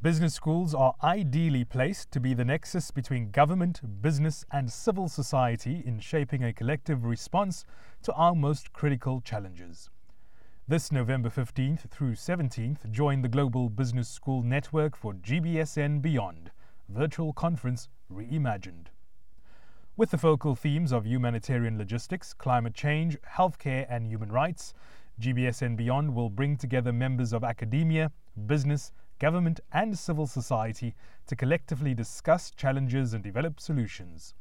Business schools are ideally placed to be the nexus between government, business, and civil society in shaping a collective response to our most critical challenges. This November 15th through 17th, join the Global Business School Network for GBSN Beyond, virtual conference reimagined. With the focal themes of humanitarian logistics, climate change, healthcare, and human rights, GBSN Beyond will bring together members of academia, business, government, and civil society to collectively discuss challenges and develop solutions.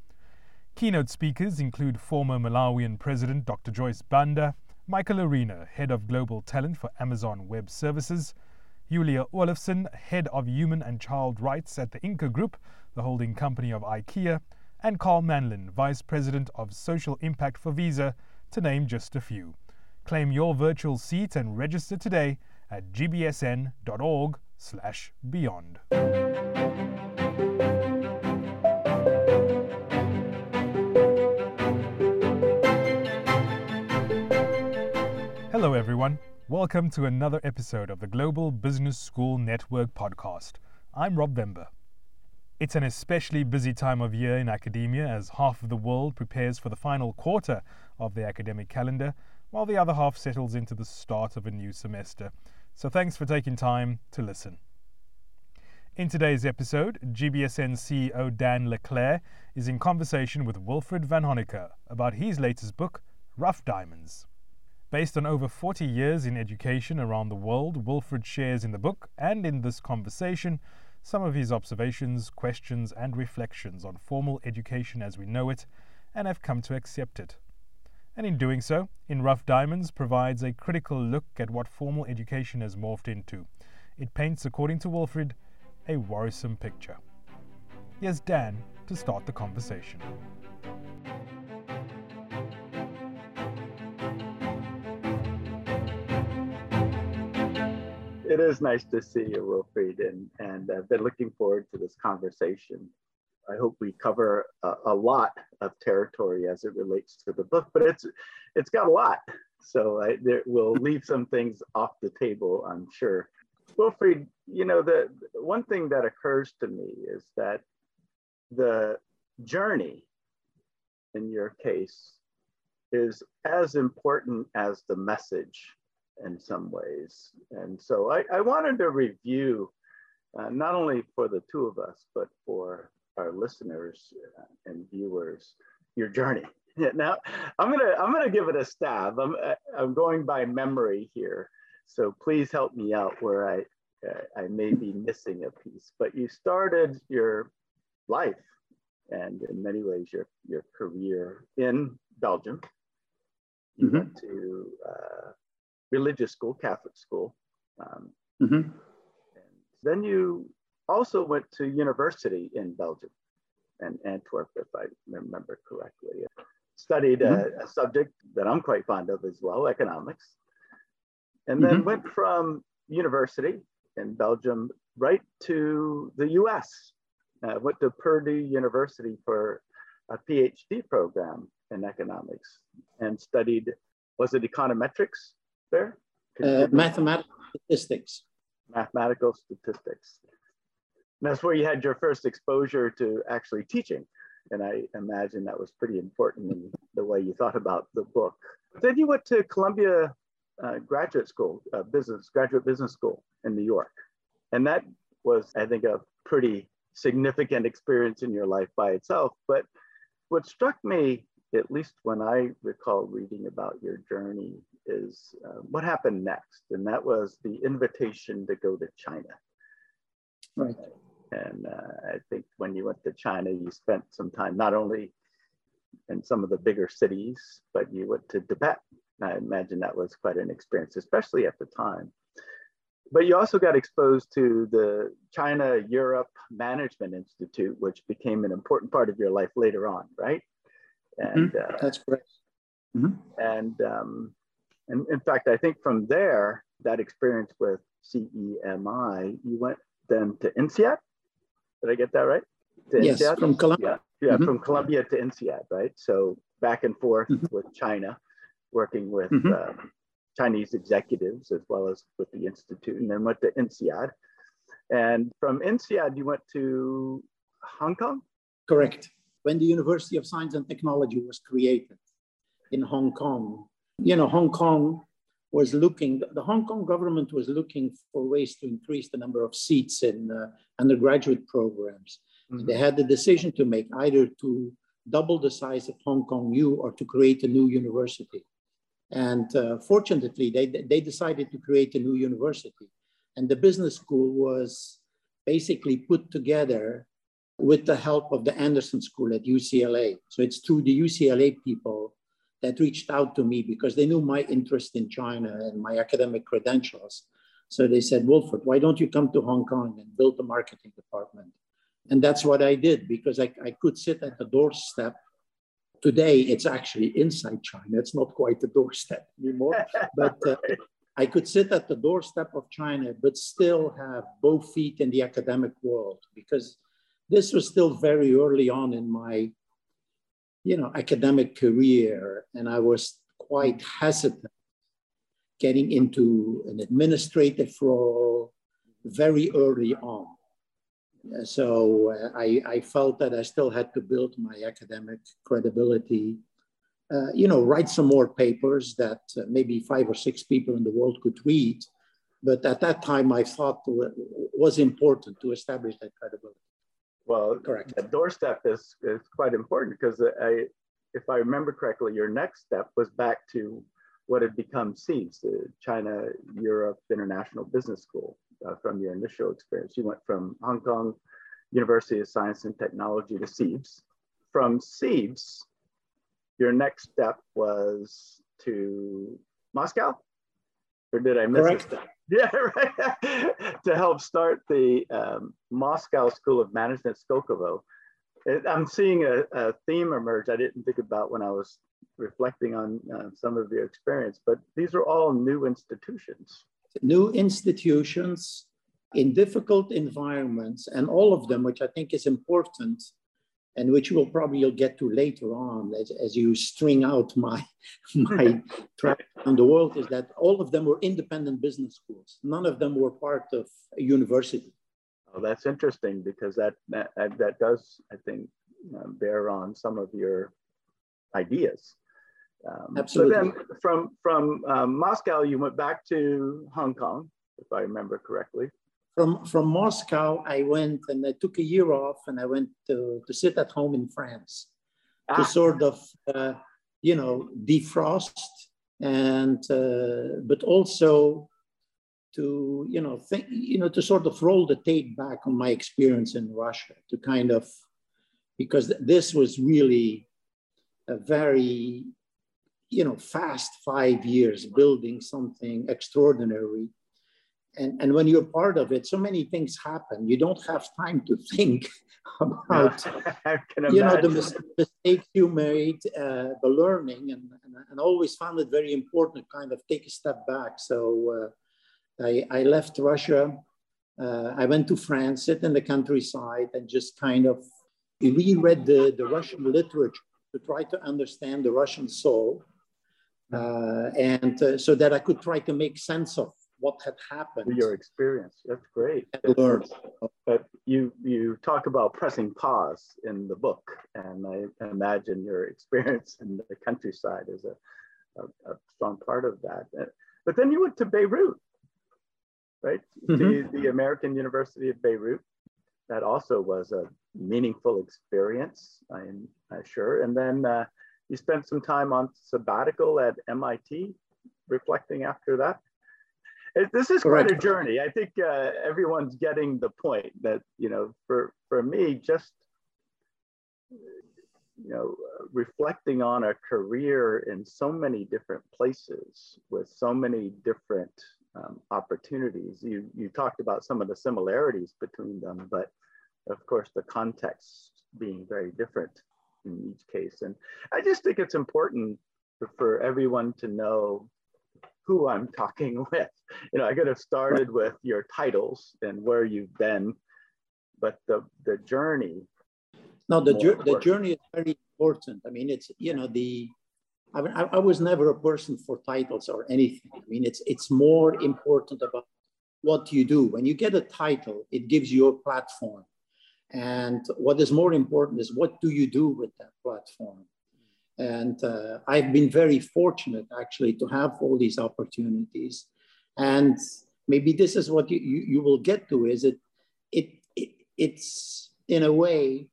Keynote speakers include former Malawian President Dr. Joyce Banda, Michael Arena, Head of Global Talent for Amazon Web Services, Julia Olofsson, Head of Human and Child Rights at the Ingka Group, the holding company of IKEA, and Carl Manlan, Vice President of Social Impact for Visa, to name just a few. Claim your virtual seat and register today at gbsn.org slash beyond. Hello, everyone. Welcome to another episode of the Global Business School Network podcast. I'm Rob Vember. It's an especially busy time of year in academia as half of the world prepares for the final quarter of the academic calendar, while the other half settles into the start of a new semester. So thanks for taking time to listen. In today's episode, GBSN CEO Dan LeClair is in conversation with Wilfred Vanhonacker about his latest book, Rough Diamonds. Based on over 40 years in education around the world, Wilfred shares in the book and in this conversation some of his observations, questions, and reflections on formal education as we know it and have come to accept it. And in doing so, In Rough Diamonds provides a critical look at what formal education has morphed into. It paints, according to Wilfred, a worrisome picture. Here's Dan to start the conversation. It is nice to see you, Wilfred, and, and I've been looking forward to this conversation. I hope we cover a, a, lot of territory as it relates to the book, but it's it's got a lot. So I, there, we'll leave some things off the table, I'm sure. Wilfred, you know, the one thing that occurs to me is that the journey in your case is as important as the message in some ways. And so I, I wanted to review, uh, not only for the two of us, but for our listeners and viewers your journey. Now, I'm gonna I'm gonna give it a stab. I'm I'm going by memory here, so please help me out where I uh, I may be missing a piece. But you started your life and in many ways your your career in Belgium. You mm-hmm. went to uh, religious school, Catholic school. Um, mm-hmm. and then you also went to university in Belgium and Antwerp, if I remember correctly. Studied mm-hmm. a, a, subject that I'm quite fond of as well, economics. And then mm-hmm. went from university in Belgium right to the US. Uh, went to Purdue University for a PhD program in economics and studied, was it econometrics there? Uh, mathematical statistics. Mathematical statistics. And that's where you had your first exposure to actually teaching. And I imagine that was pretty important in the way you thought about the book. Then you went to Columbia uh, Graduate School, uh, business, graduate business school in New York. And that was, I think, a pretty significant experience in your life by itself. But what struck me, at least when I recall reading about your journey, is uh, what happened next. And that was the invitation to go to China. Right. And uh, I think when you went to China, you spent some time not only in some of the bigger cities, but you went to Tibet. I imagine that was quite an experience, especially at the time. But you also got exposed to the China Europe Management Institute, which became an important part of your life later on, right? And mm-hmm. uh, that's correct. Mm-hmm. And, um, and in fact, I think from there, that experience with CEMI, you went then to INSEAD. Did I get that right? To yes, INSEAD? from Columbia. Yeah, yeah mm-hmm. from Columbia to INSEAD, right? So back and forth mm-hmm. with China, working with mm-hmm. uh, Chinese executives as well as with the institute, and then went to INSEAD. And from INSEAD, you went to Hong Kong? Correct. When the University of Science and Technology was created in Hong Kong, you know, Hong Kong was looking, the Hong Kong government was looking for ways to increase the number of seats in uh, undergraduate programs. Mm-hmm. They had the decision to make either to double the size of Hong Kong U or to create a new university. And uh, fortunately, they, they decided to create a new university. And the business school was basically put together with the help of the Anderson School at UCLA. So it's through the UCLA people that reached out to me because they knew my interest in China and my academic credentials. So they said, Wilfred, why don't you come to Hong Kong and build the marketing department? And that's what I did because I, I could sit at the doorstep. Today, it's actually inside China. It's not quite the doorstep anymore, but uh, I could sit at the doorstep of China, but still have both feet in the academic world because this was still very early on in my you know, academic career, and I was quite hesitant getting into an administrative role very early on. So uh, I, I, felt that I still had to build my academic credibility, uh, you know, write some more papers that uh, maybe five or six people in the world could read. But at that time, I thought it was important to establish that credibility. Well, correct. The doorstep is, is quite important because I, if I remember correctly, your next step was back to what had become CEIBS, the China Europe International Business School, uh, from your initial experience. You went from Hong Kong University of Science and Technology to CEIBS. From CEIBS, your next step was to Moscow, or did I miss Correct. a step? Yeah, right. to help start the um, Moscow School of Management, Skolkovo. I'm seeing a, a, theme emerge I didn't think about when I was reflecting on uh, some of your experience, but these are all new institutions. New institutions in difficult environments, and all of them, which I think is important, and which we'll probably you'll get to later on as, as you string out my my track around the world is that all of them were independent business schools. None of them were part of a university. Oh, that's interesting because that that, that does, I think, uh, bear on some of your ideas. Um, Absolutely. So then from, from um, Moscow, you went back to Hong Kong, if I remember correctly from from Moscow, I went and I took a year off and I went to, to sit at home in France ah. to sort of, uh, you know, defrost and, uh, but also to, you know, think, you know, to sort of roll the tape back on my experience in Russia to kind of, because this was really a very, you know, fast five years building something extraordinary and, and when you're part of it, so many things happen. You don't have time to think about you know the mistakes you made, uh, the learning, and, and, and always found it very important to kind of take a step back. So uh, I, I left Russia. Uh, I went to France, sit in the countryside, and just kind of reread the, the Russian literature to try to understand the Russian soul. Uh, and uh, so that I could try to make sense of what had happened. Your experience. That's great. But you you talk about pressing pause in the book, and I imagine your experience in the countryside is a, a, a strong part of that. But then you went to Beirut, right? Mm-hmm. The, the American University of Beirut. That also was a meaningful experience, I'm, I'm sure. And then uh, you spent some time on sabbatical at MIT, reflecting after that this is Correct. quite a journey. I think uh, everyone's getting the point that you know, for for me, just you know, reflecting on a career in so many different places with so many different um, opportunities. You you talked about some of the similarities between them, but of course the context being very different in each case. And I just think it's important for everyone to know who I'm talking with. You know, I could have started with your titles and where you've been, but the the journey. No, the journey the journey is very important. I mean, it's you know the. I, mean, I, I was never a person for titles or anything. I mean, it's it's more important about what you do. When you get a title, it gives you a platform. And what is more important is what do you do with that platform? And uh, I've been very fortunate actually to have all these opportunities. And maybe this is what you, you, you will get to is it, it, it, it's in a way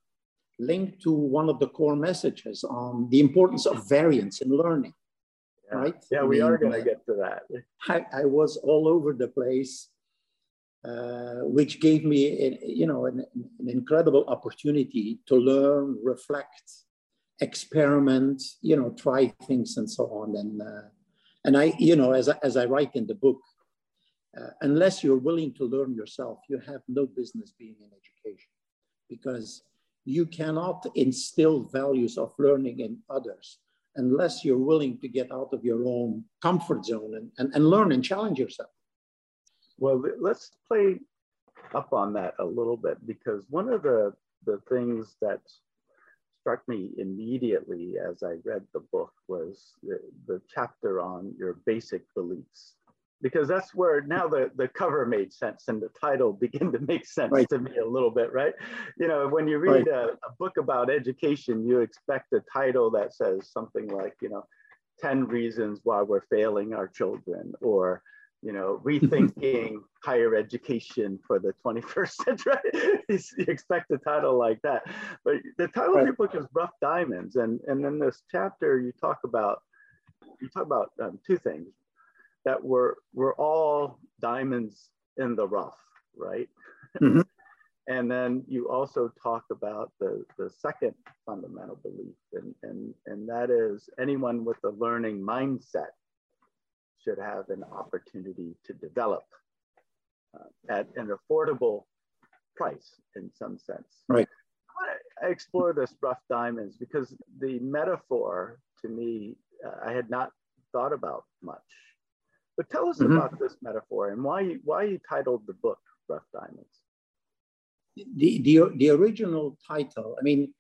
linked to one of the core messages on the importance of variance in learning. Yeah. Right? Yeah, we I mean, are going to get to that. I, I was all over the place uh, which gave me, you know, an, an, incredible opportunity to learn, reflect, experiment, you know, try things and so on. And uh, and I, you know, as I, as I write in the book, uh, unless you're willing to learn yourself, you have no business being in education, because you cannot instill values of learning in others unless you're willing to get out of your own comfort zone and, and, and learn and challenge yourself. Well, let's play up on that a little bit because one of the, the things that struck me immediately as I read the book was the, the chapter on your basic beliefs. Because that's where now the, the cover made sense and the title began to make sense right. to me a little bit, right? You know, when you read right. a, a book about education, you expect a title that says something like, you know, 10 reasons why we're failing our children or you know, rethinking higher education for the 21st century. you expect a title like that. But the title right. of your book is Rough Diamonds. And, and in this chapter, you talk about, you talk about um, two things that were, were all diamonds in the rough, right? Mm-hmm. and then you also talk about the, the second fundamental belief, and, and, and that is anyone with a learning mindset should have an opportunity to develop uh, at an affordable price in some sense. Right. I explore this rough diamonds because the metaphor to me, uh, I had not thought about much. But tell us mm-hmm. about this metaphor and why, why you titled the book Rough Diamonds. The, the, the original title, I mean,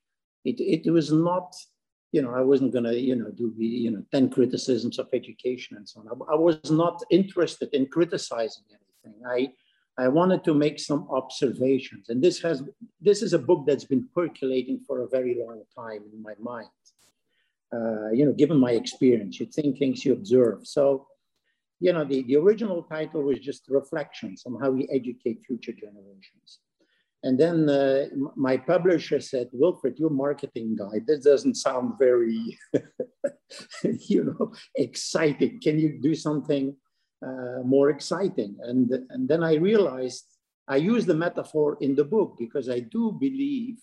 it, it was not you know, I wasn't going to, you know, do the, you know, 10 criticisms of education and so on. I, I, was not interested in criticizing anything. I, I wanted to make some observations. And this has, this is a book that's been percolating for a very long time in my mind. Uh, you know, given my experience, you think things you observe. So, you know, the, the original title was just reflections on how we educate future generations. And then uh, my publisher said, Wilfred, you're marketing guy. This doesn't sound very, you know, exciting. Can you do something uh, more exciting? And, and then I realized I use the metaphor in the book because I do believe,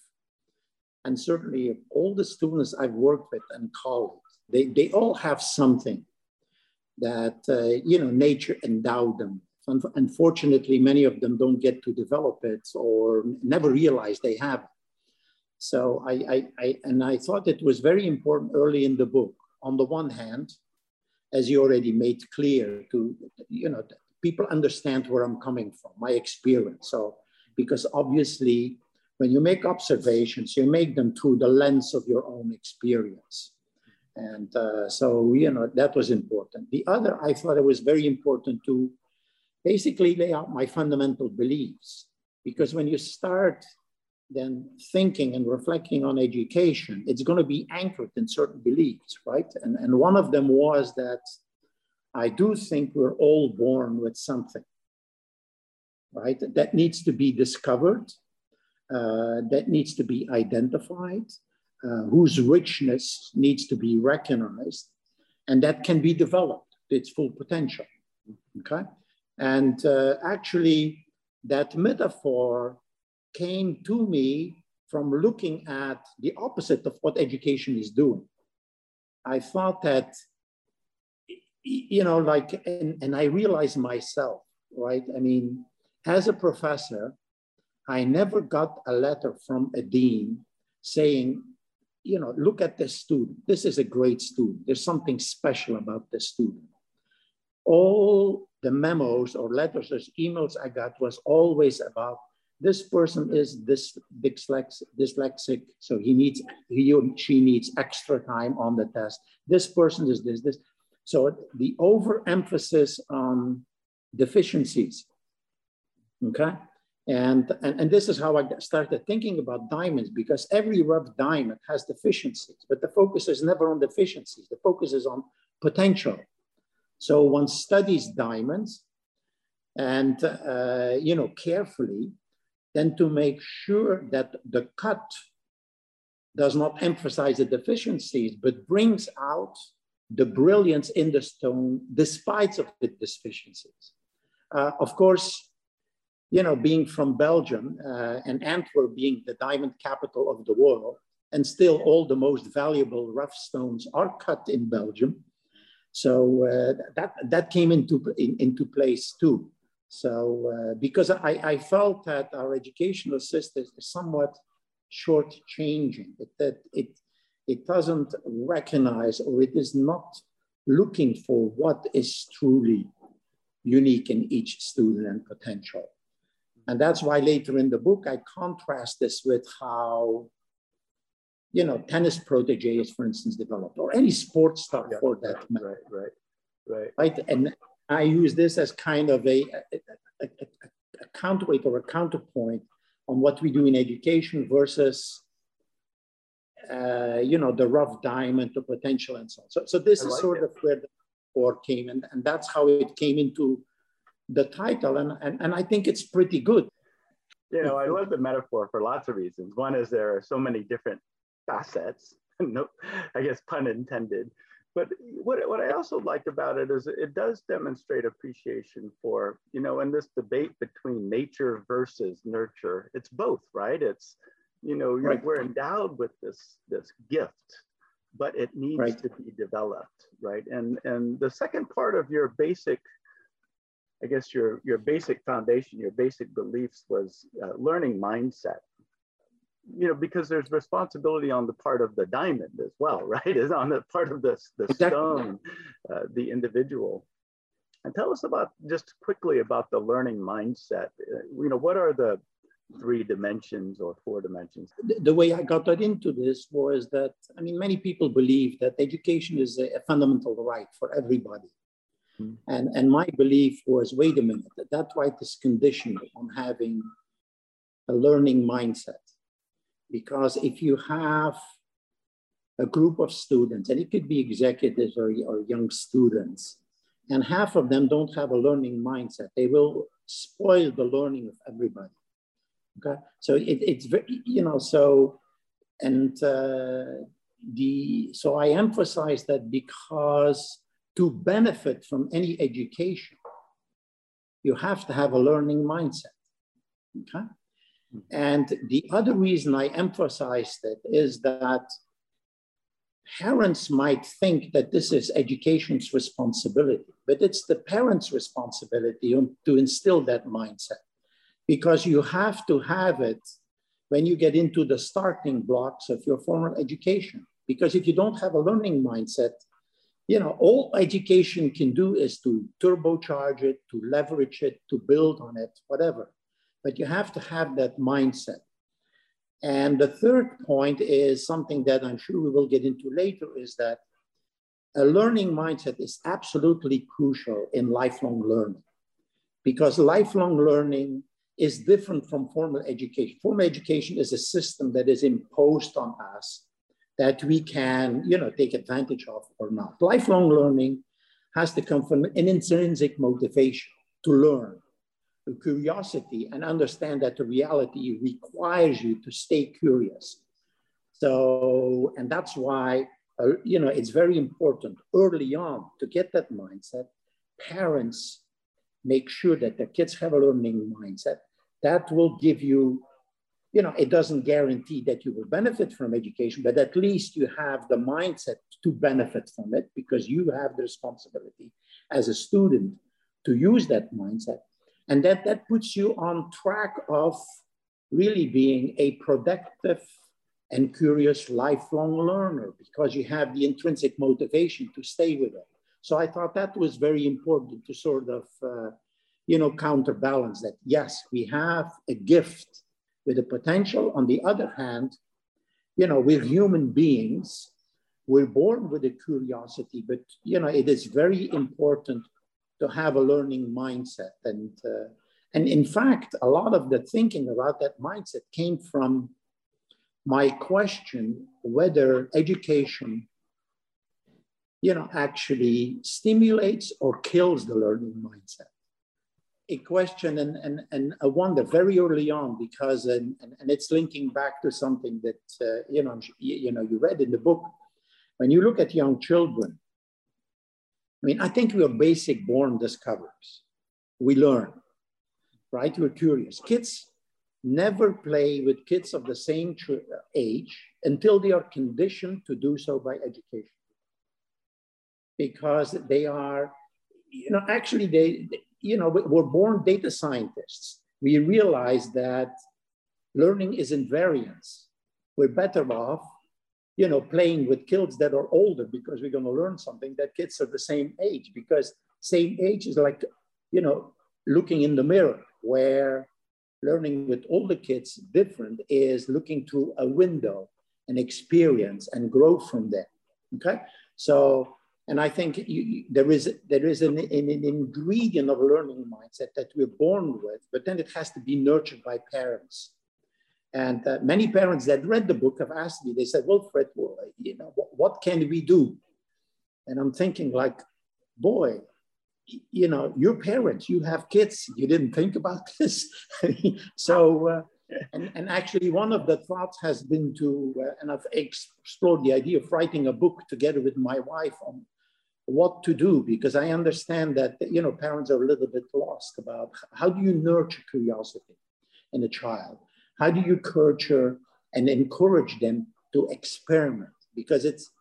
and certainly all the students I've worked with and colleagues, they, they all have something that, uh, you know, nature endowed them Unfortunately, many of them don't get to develop it or never realize they have. So I, I, I, and I thought it was very important early in the book. On the one hand, as you already made clear, to you know, people understand where I'm coming from, my experience. So because obviously, when you make observations, you make them through the lens of your own experience. And uh, so, you know, that was important. The other, I thought it was very important to basically lay out my fundamental beliefs. Because when you start then thinking and reflecting on education, it's going to be anchored in certain beliefs, right? And, and one of them was that I do think we're all born with something, right? That needs to be discovered, uh, that needs to be identified, uh, whose richness needs to be recognized, and that can be developed to its full potential, okay? And uh, actually, that metaphor came to me from looking at the opposite of what education is doing. I thought that, you know, like, and, and I realized myself, right? I mean, as a professor, I never got a letter from a dean saying, you know, look at this student. This is a great student. There's something special about this student. All the memos or letters or emails I got was always about this person is this dyslexic, so he needs he or she needs extra time on the test. This person is this this. So the overemphasis on deficiencies Okay. And, and, and this is how I started thinking about diamonds because every rough diamond has deficiencies, but the focus is never on deficiencies. The focus is on potential. So one studies diamonds and, uh, you know, carefully, then to make sure that the cut does not emphasize the deficiencies, but brings out the brilliance in the stone despite of the deficiencies. Uh, of course, you know, being from Belgium uh, and Antwerp being the diamond capital of the world, and still all the most valuable rough stones are cut in Belgium. So uh, that, that came into, in, into place too. So uh, because I, I felt that our educational system is somewhat short-changing, that it, it doesn't recognize or it is not looking for what is truly unique in each student and potential. And that's why later in the book, I contrast this with how, you know, tennis proteges, for instance, developed, or any sports star yeah, for that right, matter. Right, right, right. Right. And I use this as kind of a, a, a, a counterweight or a counterpoint on what we do in education versus uh, you know, the rough diamond, the potential and so on. So, so this I is like sort it. of where the core came and, and that's how it came into the title. And, and, and I think it's pretty good. You know, I love the metaphor for lots of reasons. One is there are so many different facets, no, I guess pun intended. But what, what I also like about it is it does demonstrate appreciation for, you know, in this debate between nature versus nurture, it's both, right? It's, you know, right. we're endowed with this, this gift, but it needs right. to be developed, right? And, and the second part of your basic, I guess your, your basic foundation, your basic beliefs was uh, learning mindset, you know, because there's responsibility on the part of the diamond as well, right? Is on the part of the, the stone, uh, the individual. And tell us about just quickly about the learning mindset. Uh, you know, what are the three dimensions or four dimensions? The way I got into this was that, I mean, many people believe that education is a, fundamental right for everybody. Mm. And, and my belief was wait a minute, that, that right is conditional on having a learning mindset. Because if you have a group of students, and it could be executives or, or young students, and half of them don't have a learning mindset, they will spoil the learning of everybody. Okay, so it, it's very, you know, so, and uh, the, so I emphasize that because to benefit from any education, you have to have a learning mindset. Okay. And the other reason I emphasized it is that parents might think that this is education's responsibility, but it's the parents' responsibility to instill that mindset because you have to have it when you get into the starting blocks of your formal education. Because if you don't have a learning mindset, you know, all education can do is to turbocharge it, to leverage it, to build on it, whatever. But you have to have that mindset. And the third point is something that I'm sure we will get into later is that a learning mindset is absolutely crucial in lifelong learning because lifelong learning is different from formal education. Formal education is a system that is imposed on us that we can, you know, take advantage of or not. Lifelong learning has to come from an intrinsic motivation to learn, curiosity, and understand that the reality requires you to stay curious. So, and that's why, uh, you know, it's very important early on to get that mindset. Parents make sure that their kids have a learning mindset that will give you, you know, it doesn't guarantee that you will benefit from education, but at least you have the mindset to benefit from it because you have the responsibility as a student to use that mindset. And that, that puts you on track of really being a productive and curious lifelong learner because you have the intrinsic motivation to stay with it. So I thought that was very important to sort of uh, you know, counterbalance that. Yes, we have a gift with a potential. On the other hand, you know, we're human beings. We're born with a curiosity, but you know, it is very important to have a learning mindset. And uh, And in fact, a lot of the thinking about that mindset came from my question whether education you know, actually stimulates or kills the learning mindset. A question and, and, and a wonder very early on because, and, and, it's linking back to something that, uh, you, know, you, you know, you read in the book. When you look at young children, I mean, I think we are basic born discoverers. We learn, right? We're curious. Kids never play with kids of the same age until they are conditioned to do so by education because they are, you know, actually they, you know, we're born data scientists. We realize that learning is invariance. We're better off, you know, playing with kids that are older because we're going to learn something that kids are the same age because same age is like, you know, looking in the mirror where learning with older kids different is looking through a window and experience and grow from there. Okay. So and I think you, there is, there is an, an, an, ingredient of learning mindset that we're born with, but then it has to be nurtured by parents. And uh, many parents that read the book have asked me, they said, Wilfred, well, you know, what, what can we do? And I'm thinking like, boy, you know, your parents, you have kids, you didn't think about this. so, uh, and, and actually one of the thoughts has been to, uh, and I've explored the idea of writing a book together with my wife on what to do because I understand that you know parents are a little bit lost about how do you nurture curiosity in a child? How do you nurture and encourage them to experiment? Because it's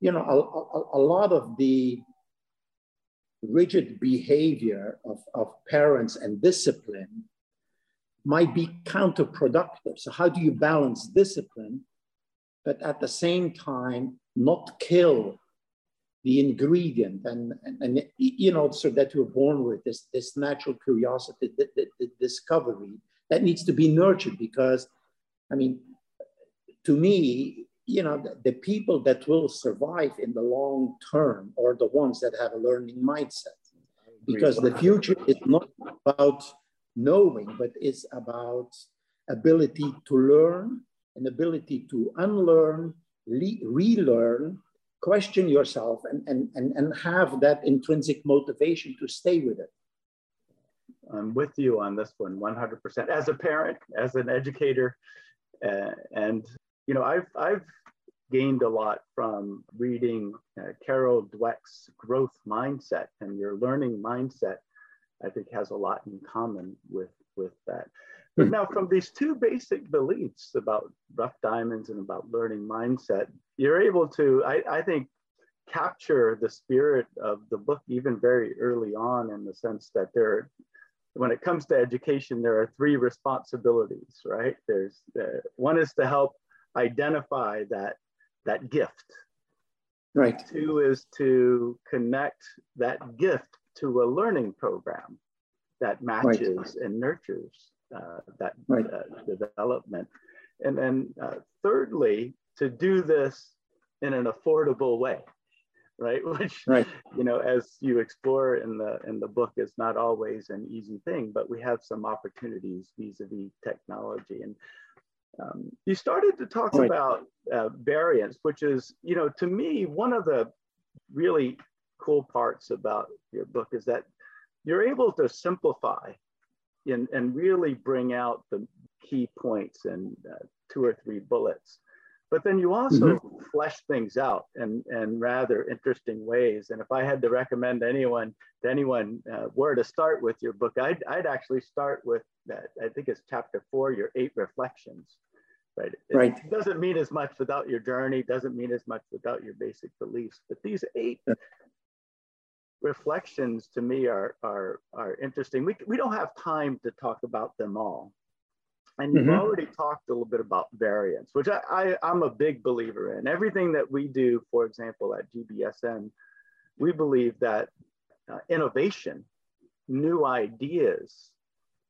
you know a, a, a lot of the rigid behavior of, of parents and discipline might be counterproductive. So how do you balance discipline, but at the same time not kill the ingredient and, and, and, you know so that you're born with this this natural curiosity the, the, the, discovery that needs to be nurtured because i mean to me you know the, the people that will survive in the long term are the ones that have a learning mindset because the future is not about knowing but it's about ability to learn and ability to unlearn relearn question yourself and, and, and, and have that intrinsic motivation to stay with it. I'm with you on this one 100%. As a parent, as an educator, uh, and you know, I've, I've gained a lot from reading uh, Carol Dweck's growth mindset and your learning mindset, I think has a lot in common with, with that. But now from these two basic beliefs about rough diamonds and about learning mindset, you're able to, I, I think, capture the spirit of the book even very early on in the sense that there, when it comes to education, there are three responsibilities, right? There's uh, one is to help identify that that gift. Right. Two is to connect that gift to a learning program that matches right. and nurtures uh, that right. uh, development. And then uh, thirdly, to do this in an affordable way, right? Which, right. you know, as you explore in the in the book, is not always an easy thing, but we have some opportunities vis-a-vis technology. And um, you started to talk right. about uh, variance, which is, you know, to me, one of the really cool parts about your book is that you're able to simplify and, and really bring out the key points in uh, two or three bullets. But then you also mm-hmm. flesh things out in, in rather interesting ways. And if I had to recommend anyone to anyone uh, where to start with your book, I'd, I'd actually start with that. I think it's chapter four, your eight reflections. Right. It right. doesn't mean as much without your journey, doesn't mean as much without your basic beliefs. But these eight reflections to me are, are, are interesting. We, we don't have time to talk about them all. And you've mm-hmm. already talked a little bit about variance, which I, I, I'm a big believer in. Everything that we do, for example, at GBSN, we believe that uh, innovation, new ideas,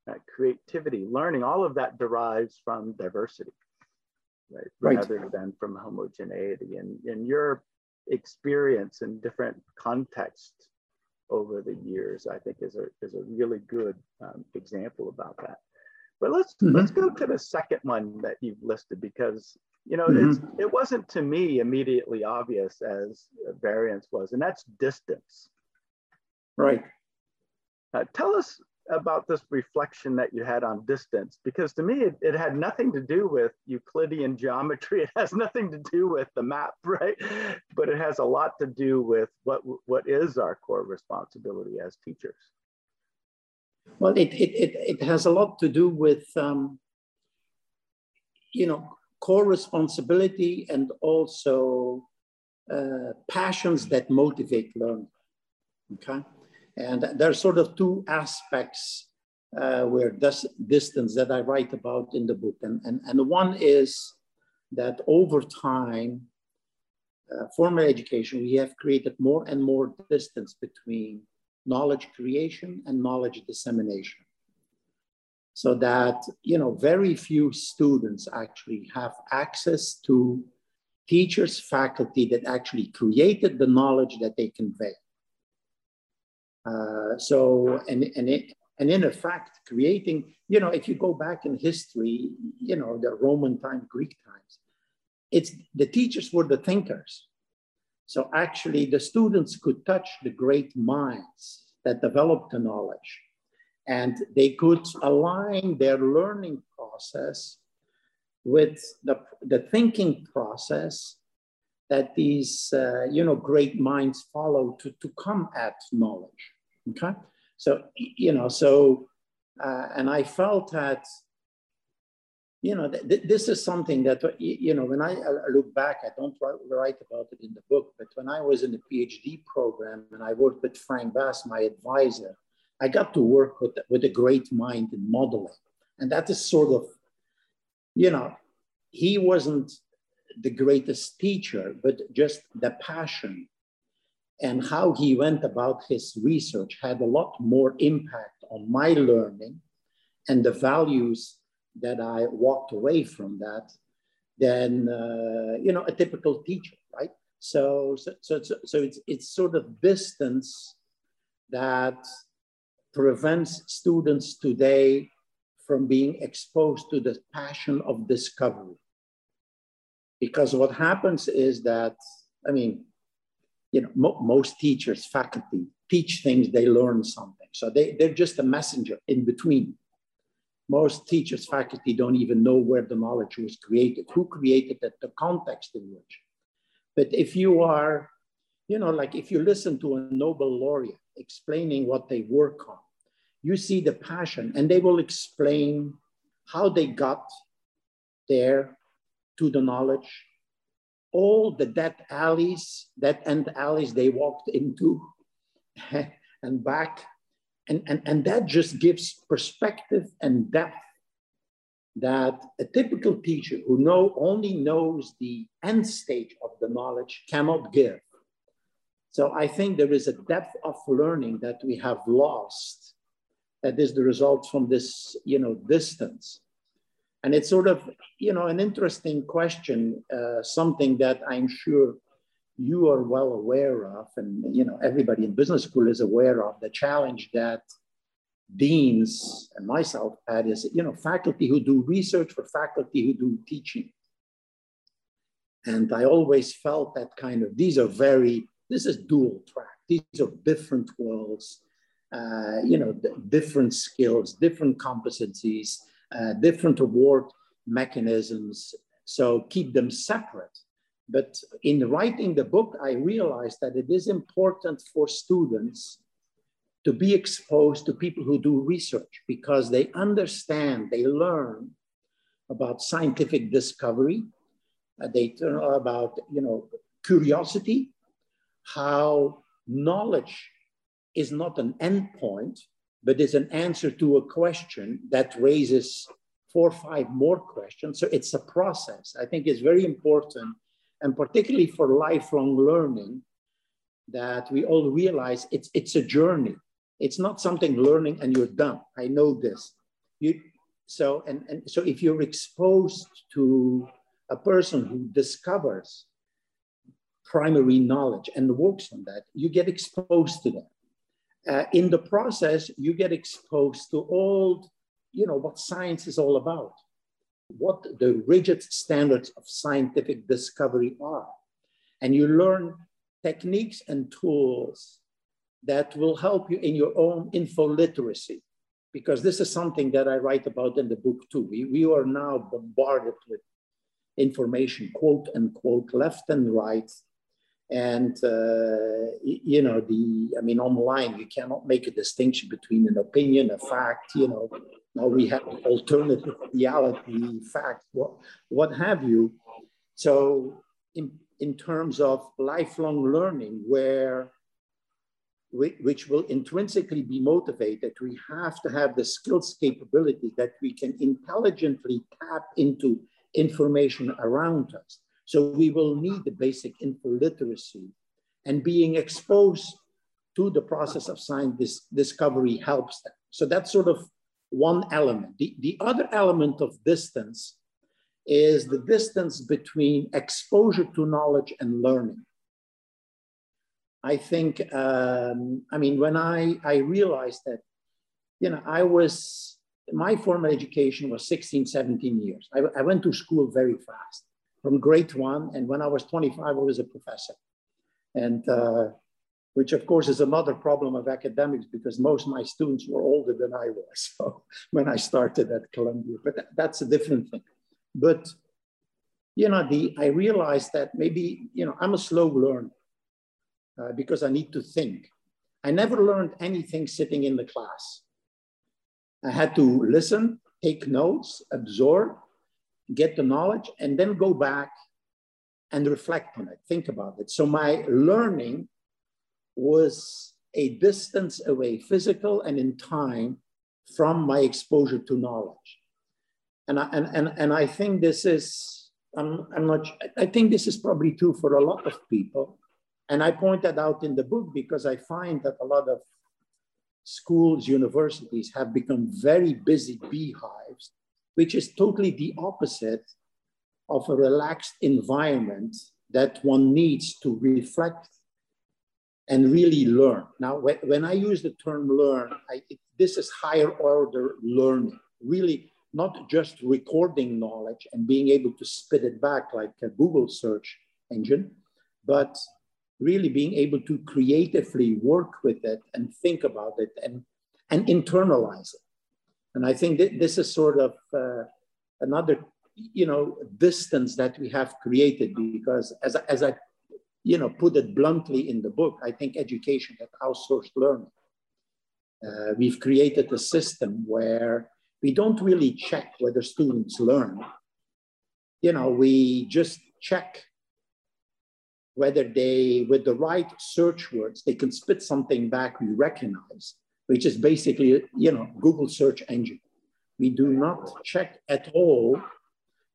uh, creativity, learning, all of that derives from diversity, right? right. Rather than from homogeneity. And, and your experience in different contexts over the years, I think is a, is a really good um, example about that. But let's mm-hmm. let's go to the second one that you've listed because you know mm-hmm. it wasn't to me immediately obvious as variance was, and that's distance. Right. Uh, tell us about this reflection that you had on distance because to me it, it, had nothing to do with euclidean geometry it has nothing to do with the map right but it has a lot to do with what what is our core responsibility as teachers well it it, it, it has a lot to do with um, you know core responsibility and also uh, passions that motivate learning okay and there are sort of two aspects uh, where this distance that I write about in the book. And, and, and one is that over time, uh, formal education, we have created more and more distance between knowledge creation and knowledge dissemination. So that, you know, very few students actually have access to teachers, faculty that actually created the knowledge that they convey. Uh, so, and, and, it, and in effect, creating, you know, if you go back in history, you know, the Roman time, Greek times, it's the teachers were the thinkers. So actually, the students could touch the great minds that developed the knowledge, and they could align their learning process with the, the thinking process that these, uh, you know, great minds follow to, to come at knowledge. Okay. So, you know, so, uh, and I felt that, you know, th- th- this is something that, uh, you know, when I, I look back, I don't write, write about it in the book, but when I was in the PhD program and I worked with Frank Bass, my advisor, I got to work with, with a great mind in modeling. And that is sort of, you know, he wasn't the greatest teacher, but just the passion and how he went about his research had a lot more impact on my learning and the values that I walked away from that than uh, you know a typical teacher, right? So so so, so it's it's sort of distance that prevents students today from being exposed to the passion of discovery. Because what happens is that, I mean, you know, mo most teachers, faculty teach things, they learn something. So they, they're just a messenger in between. Most teachers, faculty don't even know where the knowledge was created, who created it, the context in which. But if you are, you know, like if you listen to a Nobel laureate explaining what they work on, you see the passion and they will explain how they got there to the knowledge, all the dead alleys, dead end alleys they walked into and back. And, and, and that just gives perspective and depth that a typical teacher who know, only knows the end stage of the knowledge cannot give. So I think there is a depth of learning that we have lost that is the result from this, you know, distance. And it's sort of, you know, an interesting question, uh, something that I'm sure you are well aware of, and you know, everybody in business school is aware of the challenge that deans and myself had is, you know, faculty who do research for faculty who do teaching. And I always felt that kind of, these are very, this is dual track. These are different worlds, uh, you know, different skills, different competencies, uh, different reward mechanisms. So keep them separate. But in writing the book, I realized that it is important for students to be exposed to people who do research because they understand, they learn about scientific discovery, uh, they learn about you know curiosity, how knowledge is not an endpoint, but is an answer to a question that raises four or five more questions. So it's a process. I think it's very important, and particularly for lifelong learning, that we all realize it's, it's a journey. It's not something learning and you're done. I know this. You, so, and, and so if you're exposed to a person who discovers primary knowledge and works on that, you get exposed to that. uh, in the process, you get exposed to all, you know, what science is all about, what the rigid standards of scientific discovery are. And you learn techniques and tools that will help you in your own info literacy, because this is something that I write about in the book too. We, we are now bombarded with information, quote unquote, left and right. And, uh, you know, the, I mean, online, you cannot make a distinction between an opinion, a fact, you know, now we have alternative reality, fact, what, what have you. So in, in terms of lifelong learning, where which will intrinsically be motivated, we have to have the skills capability that we can intelligently tap into information around us. So we will need the basic info literacy and being exposed to the process of science discovery helps that. So that's sort of one element. The, the other element of distance is the distance between exposure to knowledge and learning. I think, um, I mean, when I, I realized that, you know, I was, my formal education was 16, 17 years. I, I went to school very fast from grade one. And when I was 25, I was a professor. And uh, which of course is another problem of academics because most of my students were older than I was so when I started at Columbia, but that, that's a different thing. But, you know, the, I realized that maybe, you know, I'm a slow learner uh, because I need to think. I never learned anything sitting in the class. I had to listen, take notes, absorb, get the knowledge, and then go back and reflect on it, think about it. So my learning was a distance away, physical and in time, from my exposure to knowledge. And I, and, and, and I think this is, I'm, I'm not, I think this is probably true for a lot of people. And I point that out in the book because I find that a lot of schools, universities have become very busy beehives, which is totally the opposite of a relaxed environment that one needs to reflect and really learn. Now, when I use the term learn, I, it, this is higher order learning, really not just recording knowledge and being able to spit it back like a Google search engine, but really being able to creatively work with it and think about it and, and internalize it. And I think that this is sort of uh, another, you know, distance that we have created because as, as I, you know, put it bluntly in the book, I think education has outsourced learning. Uh, we've created a system where we don't really check whether students learn. You know, we just check whether they, with the right search words, they can spit something back we recognize, which is basically, you know, Google search engine. We do not check at all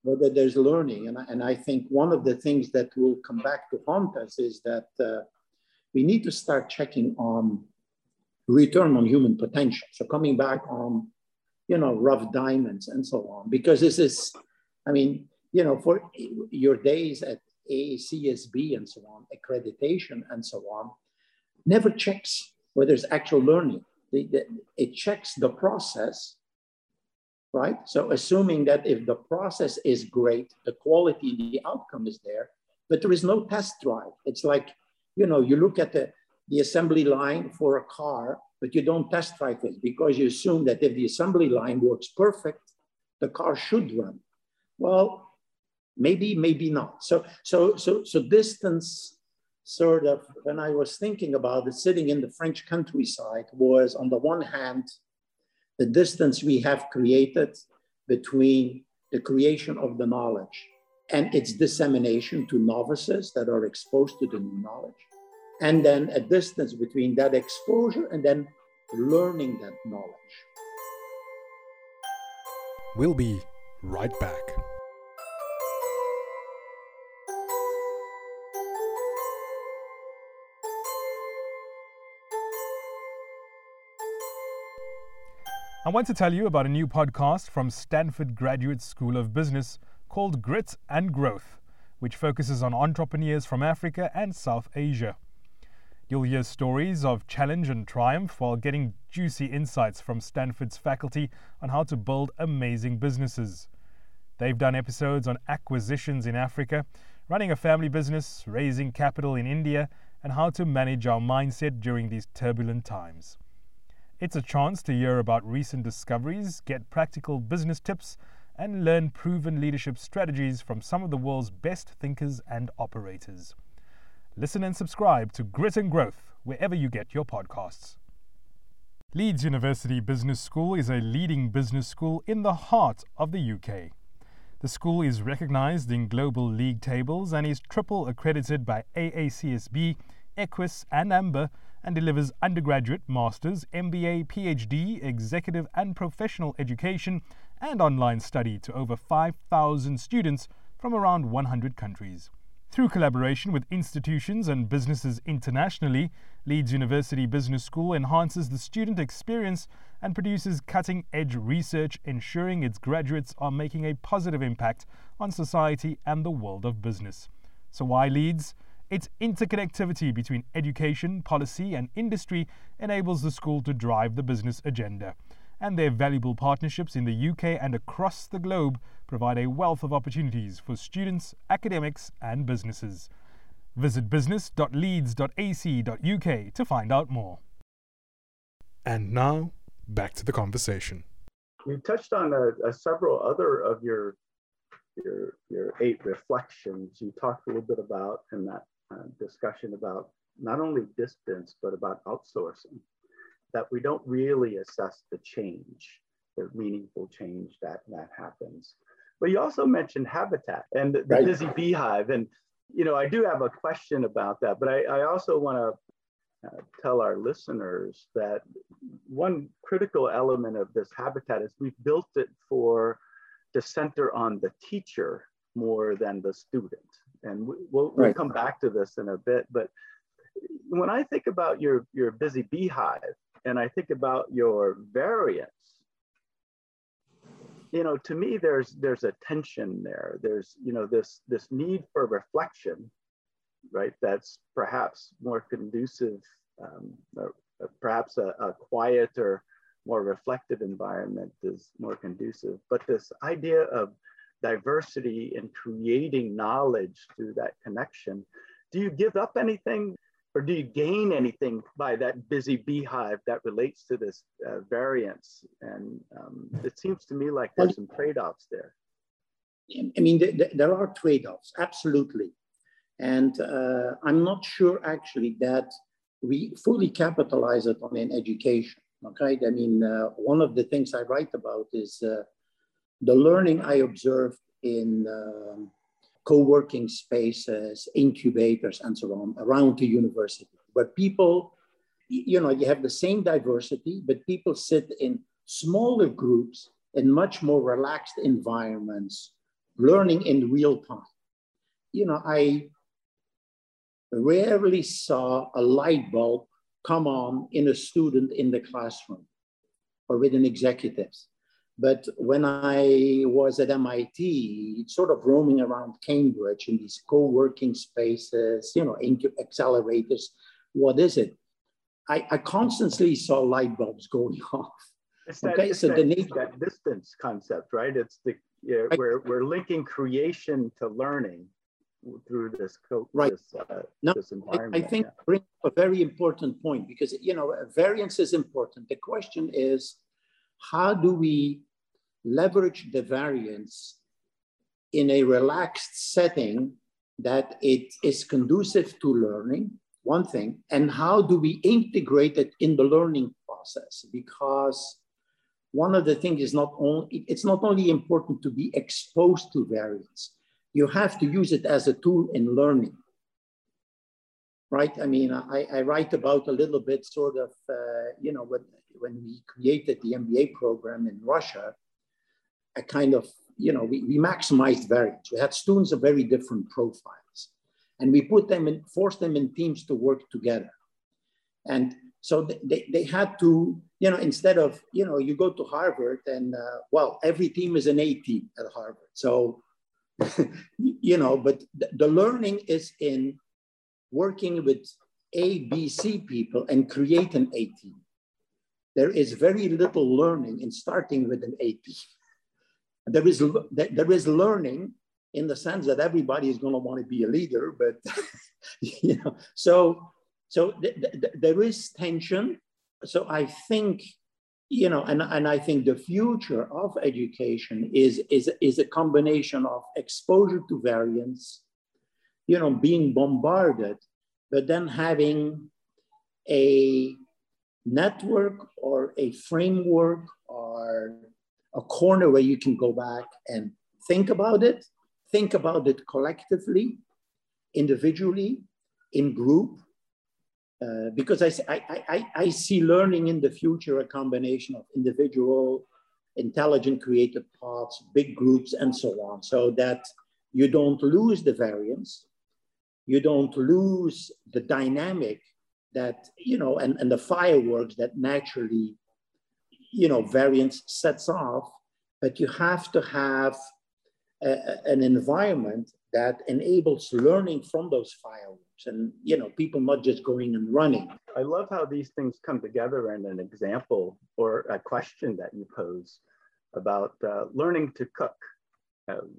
whether there's learning. And I, and I think one of the things that will come back to haunt us is that uh, we need to start checking on return on human potential. So coming back on, you know, rough diamonds and so on, because this is, I mean, you know, for your days at AACSB and so on, accreditation and so on, never checks whether there's actual learning. It checks the process, right? So assuming that if the process is great, the quality, the outcome is there, but there is no test drive. It's like, you know, you look at the, the assembly line for a car, but you don't test drive it because you assume that if the assembly line works perfect, the car should run. Well, maybe maybe not so so so so distance sort of when i was thinking about it sitting in the french countryside was on the one hand the distance we have created between the creation of the knowledge and its dissemination to novices that are exposed to the new knowledge and then a distance between that exposure and then learning that knowledge. We'll be right back I want to tell you about a new podcast from Stanford Graduate School of Business called Grit and Growth, which focuses on entrepreneurs from Africa and South Asia. You'll hear stories of challenge and triumph while getting juicy insights from Stanford's faculty on how to build amazing businesses. They've done episodes on acquisitions in Africa, running a family business, raising capital in India, and how to manage our mindset during these turbulent times. It's a chance to hear about recent discoveries, get practical business tips, and learn proven leadership strategies from some of the world's best thinkers and operators. Listen and subscribe to Grit and Growth wherever you get your podcasts. Leeds University Business School is a leading business school in the heart of the UK. The school is recognized in global league tables and is triple accredited by AACSB, EQUIS, and AMBA and delivers undergraduate, master's, MBA, PhD, executive and professional education and online study to over 5,000 students from around 100 countries. Through collaboration with institutions and businesses internationally, Leeds University Business School enhances the student experience and produces cutting edge research, ensuring its graduates are making a positive impact on society and the world of business. So, why Leeds? Its interconnectivity between education, policy, and industry enables the school to drive the business agenda. And their valuable partnerships in the UK and across the globe provide a wealth of opportunities for students, academics, and businesses. Visit business.leeds.ac.uk to find out more. And now, back to the conversation. You touched on a, a several other of your your your eight reflections. You talked a little bit about in that uh, discussion about not only distance, but about outsourcing, that we don't really assess the change, the meaningful change that, that happens. But you also mentioned habitat and the, right. busy beehive. And, you know, I do have a question about that, but I, I also want to uh, tell our listeners that one critical element of this habitat is we've built it for to center on the teacher more than the student and we'll, we'll right. come back to this in a bit. But when I think about your your busy beehive, and I think about your variance, you know, to me, there's there's a tension there. There's you know this this need for reflection, right? That's perhaps more conducive, um, or perhaps a, a quieter, more reflective environment is more conducive. But this idea of diversity and creating knowledge through that connection. Do you give up anything or do you gain anything by that busy beehive that relates to this uh, variance? And um, it seems to me like there's some trade offs there. I mean, there are trade offs, absolutely. And uh, I'm not sure actually that we fully capitalize it on in education. Okay, I mean, uh, one of the things I write about is uh, the learning I observed in um, co-working spaces, incubators, and so on around the university, where people, you know, you have the same diversity, but people sit in smaller groups in much more relaxed environments, learning in real time. You know, I rarely saw a light bulb come on in a student in the classroom or with an executives. But when I was at MIT, sort of roaming around Cambridge in these co-working spaces, you know, accelerators, what is it? I, I constantly saw light bulbs going off. That, okay, so that, the nature, that distance concept, right? It's the yeah, we're we're linking creation to learning through this co- right. This, uh, no, this environment. I, I think yeah. bring a very important point because you know variance is important. The question is how do we leverage the variance in a relaxed setting that it is conducive to learning, one thing, and how do we integrate it in the learning process? Because one of the things is not only, it's not only important to be exposed to variance, you have to use it as a tool in learning right? I mean, I, I, write about a little bit sort of, uh, you know, when, when we created the MBA program in Russia, a kind of, you know, we, we maximized variance. We had students of very different profiles and we put them in, forced them in teams to work together. And so they, they had to, you know, instead of, you know, you go to Harvard and, uh, well, every team is an A team at Harvard. So, you know, but the, the learning is in working with A, B, C people and create an A team. There is very little learning in starting with an AP. There is, there is learning in the sense that everybody is going to want to be a leader, but you know, so so th th there is tension. So I think, you know, and, and I think the future of education is, is, is a combination of exposure to variance, you know, being bombarded, but then having a network or a framework or a corner where you can go back and think about it, think about it collectively, individually, in group, uh, because I, I, I, I see learning in the future a combination of individual, intelligent, creative paths, big groups, and so on, so that you don't lose the variance, you don't lose the dynamic that, you know, and, and the fireworks that naturally, you know, variance sets off, but you have to have a, an environment that enables learning from those fireworks and you know people not just going and running i love how these things come together in an example or a question that you pose about uh, learning to cook um,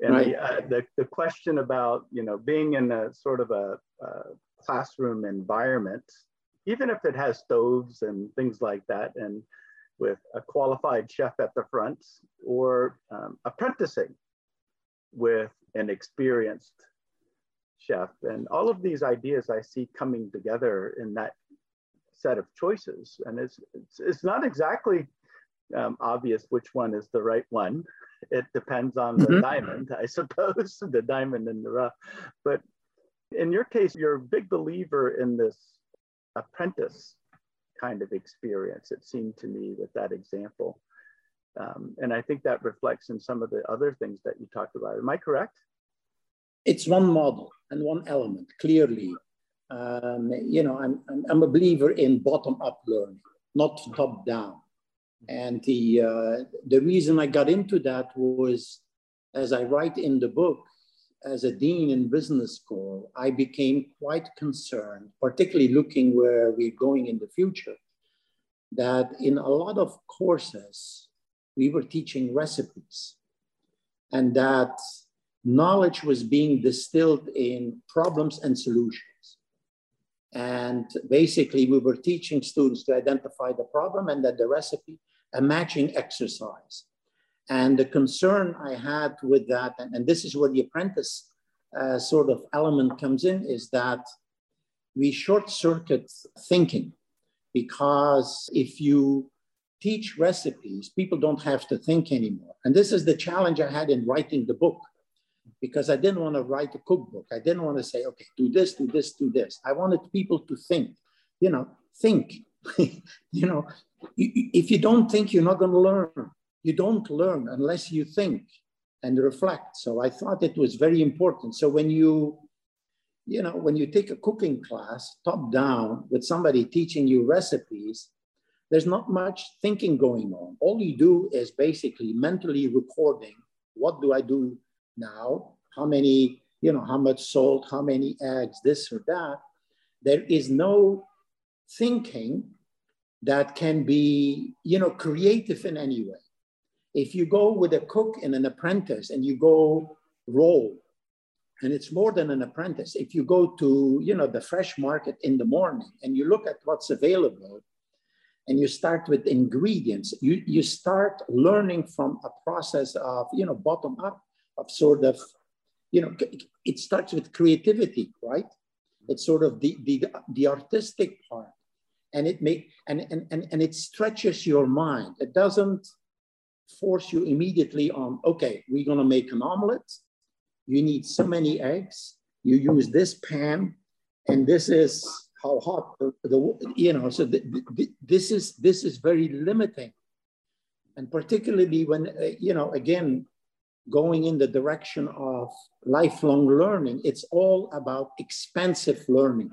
and right. the, uh, the, the, question about you know being in a sort of a, a classroom environment even if it has stoves and things like that and with a qualified chef at the front or um, apprenticing with an experienced chef. And all of these ideas I see coming together in that set of choices. And it's, it's, it's not exactly um, obvious which one is the right one. It depends on the mm-hmm. diamond, I suppose, the diamond in the rough. But in your case, you're a big believer in this apprentice kind of experience, it seemed to me with that example. Um, and I think that reflects in some of the other things that you talked about. Am I correct? It's one model and one element, clearly. Um, you know, I'm, I'm, I'm, a believer in bottom-up learning, not top-down. And the, uh, the reason I got into that was, as I write in the book, as a dean in business school, I became quite concerned, particularly looking where we're going in the future, that in a lot of courses, we were teaching recipes and that knowledge was being distilled in problems and solutions. And basically, we were teaching students to identify the problem and that the recipe, a matching exercise. And the concern I had with that, and, and this is where the apprentice uh, sort of element comes in, is that we short circuit thinking because if you teach recipes, people don't have to think anymore. And this is the challenge I had in writing the book because I didn't want to write a cookbook. I didn't want to say, okay, do this, do this, do this. I wanted people to think, you know, think. you know, if you don't think, you're not going to learn. You don't learn unless you think and reflect. So I thought it was very important. So when you, you know, when you take a cooking class top down with somebody teaching you recipes, there's not much thinking going on. All you do is basically mentally recording what do I do now, how many, you know, how much salt, how many eggs, this or that. There is no thinking that can be, you know, creative in any way. If you go with a cook and an apprentice and you go roll, and it's more than an apprentice. If you go to, you know, the fresh market in the morning and you look at what's available, and you start with ingredients, you, you start learning from a process of, you know, bottom up of sort of, you know, it starts with creativity, right? It's sort of the, the, the artistic part. And it may, and, and, and, and it stretches your mind. It doesn't force you immediately on, okay, we're gonna make an omelet. You need so many eggs. You use this pan, and this is how hot the, the you know. So the, the, this is this is very limiting, and particularly when uh, you know again going in the direction of lifelong learning, it's all about expansive learning.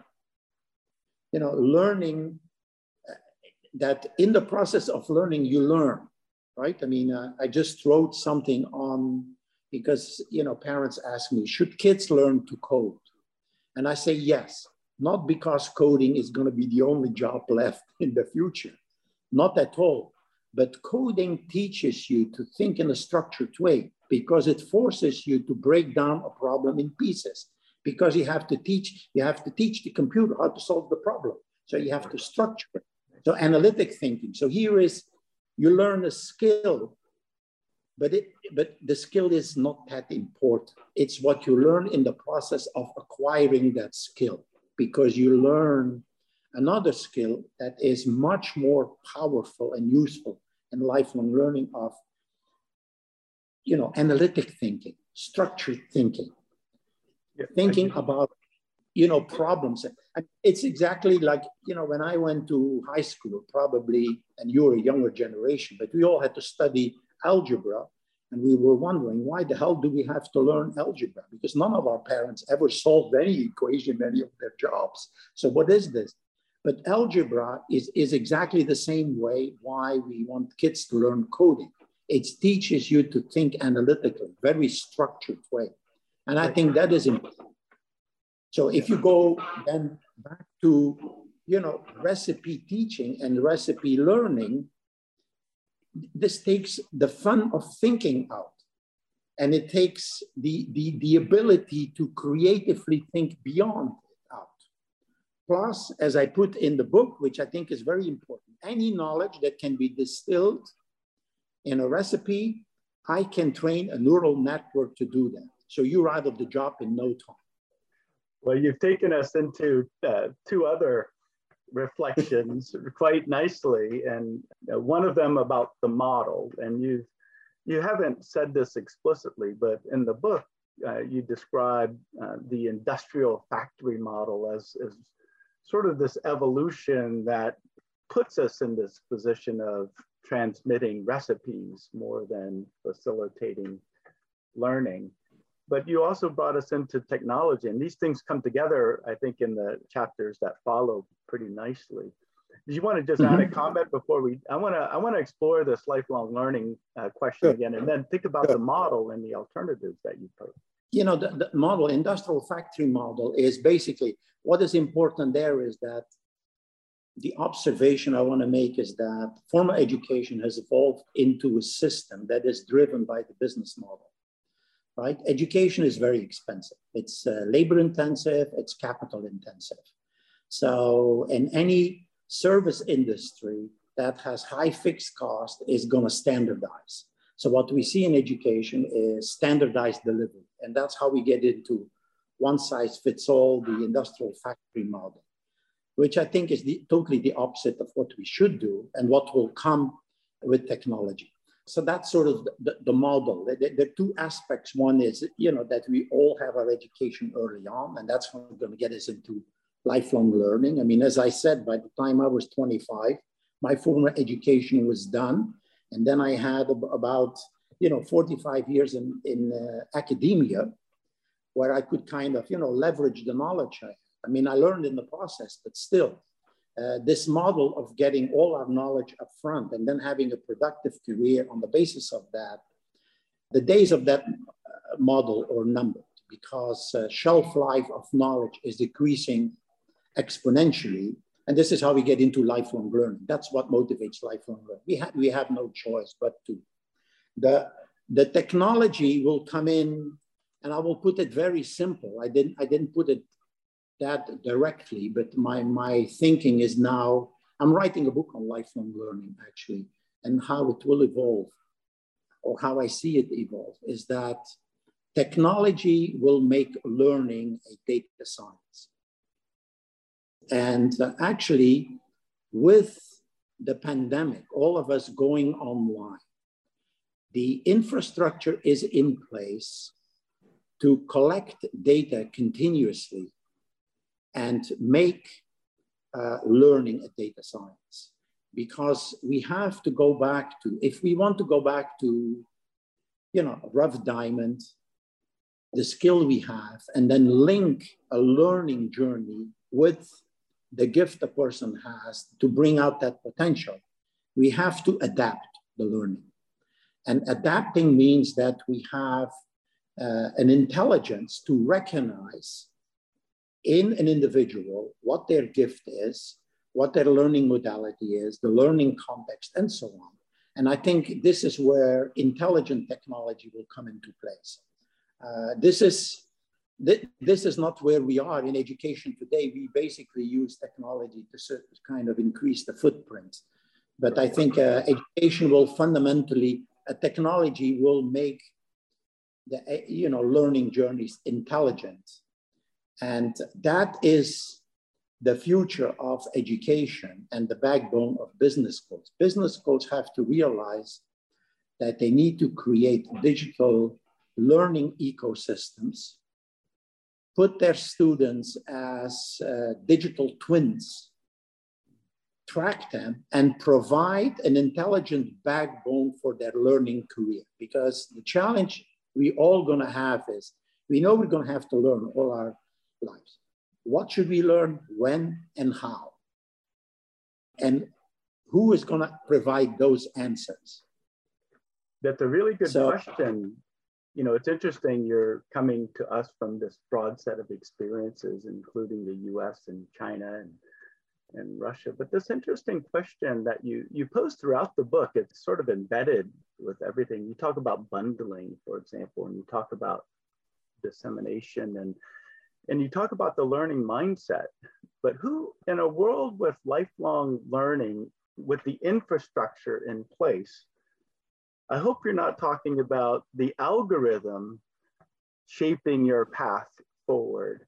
You know, learning uh, that in the process of learning, you learn, right? I mean, uh, I just wrote something on because, you know, parents ask me, should kids learn to code? And I say, yes. not because coding is going to be the only job left in the future, not at all. But coding teaches you to think in a structured way because it forces you to break down a problem in pieces because you have to teach you have to teach the computer how to solve the problem so you have to structure it so analytic thinking so here is you learn a skill but it but the skill is not that important. It's what you learn in the process of acquiring that skill because you learn another skill that is much more powerful and useful in lifelong learning of you know analytic thinking structured thinking. Yeah, thinking about you know problems it's exactly like you know when i went to high school probably and you're a younger generation but we all had to study algebra and we were wondering why the hell do we have to learn algebra? Because none of our parents ever solved any equation in any of their jobs. So what is this? But algebra is, is exactly the same way why we want kids to learn coding. It teaches you to think analytically very structured way. And I think that is important. So if you go then back to, you know, recipe teaching and recipe learning, this takes the fun of thinking out. And it takes the, the, the ability to creatively think beyond out. Plus, as I put in the book, which I think is very important, any knowledge that can be distilled in a recipe, I can train a neural network to do that. So you're out of the job in no time. Well, you've taken us into uh, two other reflections quite nicely, and one of them about the model. And you you haven't said this explicitly, but in the book uh, you describe uh, the industrial factory model as, as sort of this evolution that puts us in this position of transmitting recipes more than facilitating learning but you also brought us into technology and these things come together i think in the chapters that follow pretty nicely do you want to just mm-hmm. add a mm-hmm. comment before we i want to i want to explore this lifelong learning uh, question again and then think about the model and the alternatives that you pose you know the, the model industrial factory model is basically what is important there is that the observation I want to make is that formal education has evolved into a system that is driven by the business model right? Education is very expensive. It's uh, labor intensive, it's capital intensive. So in any service industry that has high fixed cost is gonna standardize. So what we see in education is standardized delivery. And that's how we get into one size fits all, the industrial factory model, which I think is the, totally the opposite of what we should do and what will come with technology. So that's sort of the, the model. The, the, two aspects. One is, you know, that we all have our education early on, and that's going to get us into lifelong learning. I mean, as I said, by the time I was 25, my formal education was done. And then I had about, you know, 45 years in, in uh, academia where I could kind of, you know, leverage the knowledge I. I mean, I learned in the process, but still, uh, this model of getting all our knowledge up front and then having a productive career on the basis of that, the days of that uh, model are numbered because uh, shelf life of knowledge is decreasing exponentially. And this is how we get into lifelong learning. That's what motivates lifelong learning. We, ha- we have no choice but to. The, the technology will come in, and I will put it very simple. I didn't, I didn't put it that directly, but my, my thinking is now, I'm writing a book on lifelong learning actually, and how it will evolve, or how I see it evolve, is that technology will make learning a data science. And uh, actually, with the pandemic, all of us going online, the infrastructure is in place to collect data continuously and make uh, learning a data science because we have to go back to, if we want to go back to, you know, rough diamond, the skill we have, and then link a learning journey with the gift a person has to bring out that potential, we have to adapt the learning. And adapting means that we have uh, an intelligence to recognize in an individual what their gift is, what their learning modality is, the learning context, and so on. And I think this is where intelligent technology will come into place. Uh, this is this is not where we are in education today. We basically use technology to sort of kind of increase the footprint. But I think uh, education will fundamentally, uh, technology will make the you know learning journeys intelligent, and that is the future of education and the backbone of business schools. Business schools have to realize that they need to create digital learning ecosystems, put their students as uh, digital twins, track them, and provide an intelligent backbone for their learning career. Because the challenge we all gonna have is, we know we're gonna have to learn all our lives. What should we learn, when, and how? And who is going to provide those answers? That's a really good so, question. You know, it's interesting you're coming to us from this broad set of experiences, including the US and China and, and Russia. But this interesting question that you, you pose throughout the book, it's sort of embedded with everything. You talk about bundling, for example, and you talk about dissemination and and you talk about the learning mindset, but who in a world with lifelong learning, with the infrastructure in place, I hope you're not talking about the algorithm shaping your path forward,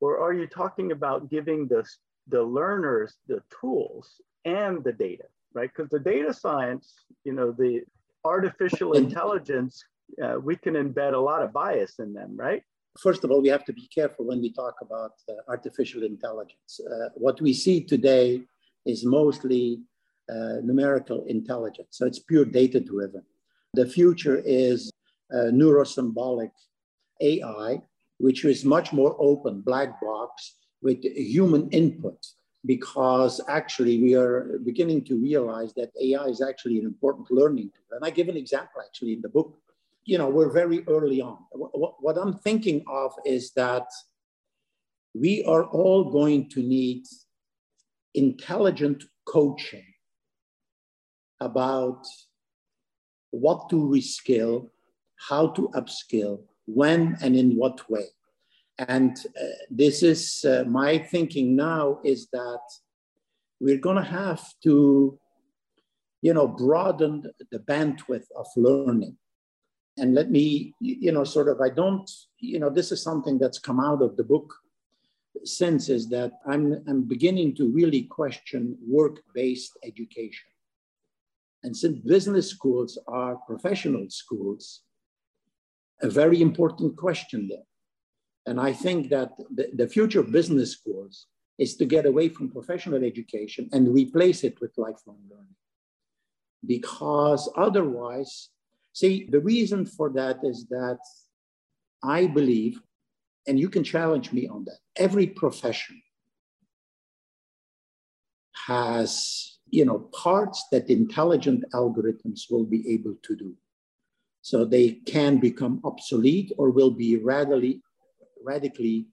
or are you talking about giving the, the learners the tools and the data, right? Because the data science, you know, the artificial intelligence, uh, we can embed a lot of bias in them, right? First of all, we have to be careful when we talk about uh, artificial intelligence. Uh, what we see today is mostly uh, numerical intelligence. So it's pure data driven. The future is uh, neurosymbolic AI, which is much more open, black box with human input, because actually we are beginning to realize that AI is actually an important learning tool. And I give an example actually in the book you know, we're very early on. What, I'm thinking of is that we are all going to need intelligent coaching about what to reskill, how to upskill, when and in what way. And uh, this is uh, my thinking now is that we're going to have to, you know, broaden the bandwidth of learning and let me, you know, sort of, I don't, you know, this is something that's come out of the book since is that I'm, I'm beginning to really question work-based education. And since business schools are professional schools, a very important question there. And I think that the, the future of business schools is to get away from professional education and replace it with lifelong learning. Because otherwise, See, the reason for that is that I believe, and you can challenge me on that, every profession has you know parts that intelligent algorithms will be able to do. So they can become obsolete or will be radically radically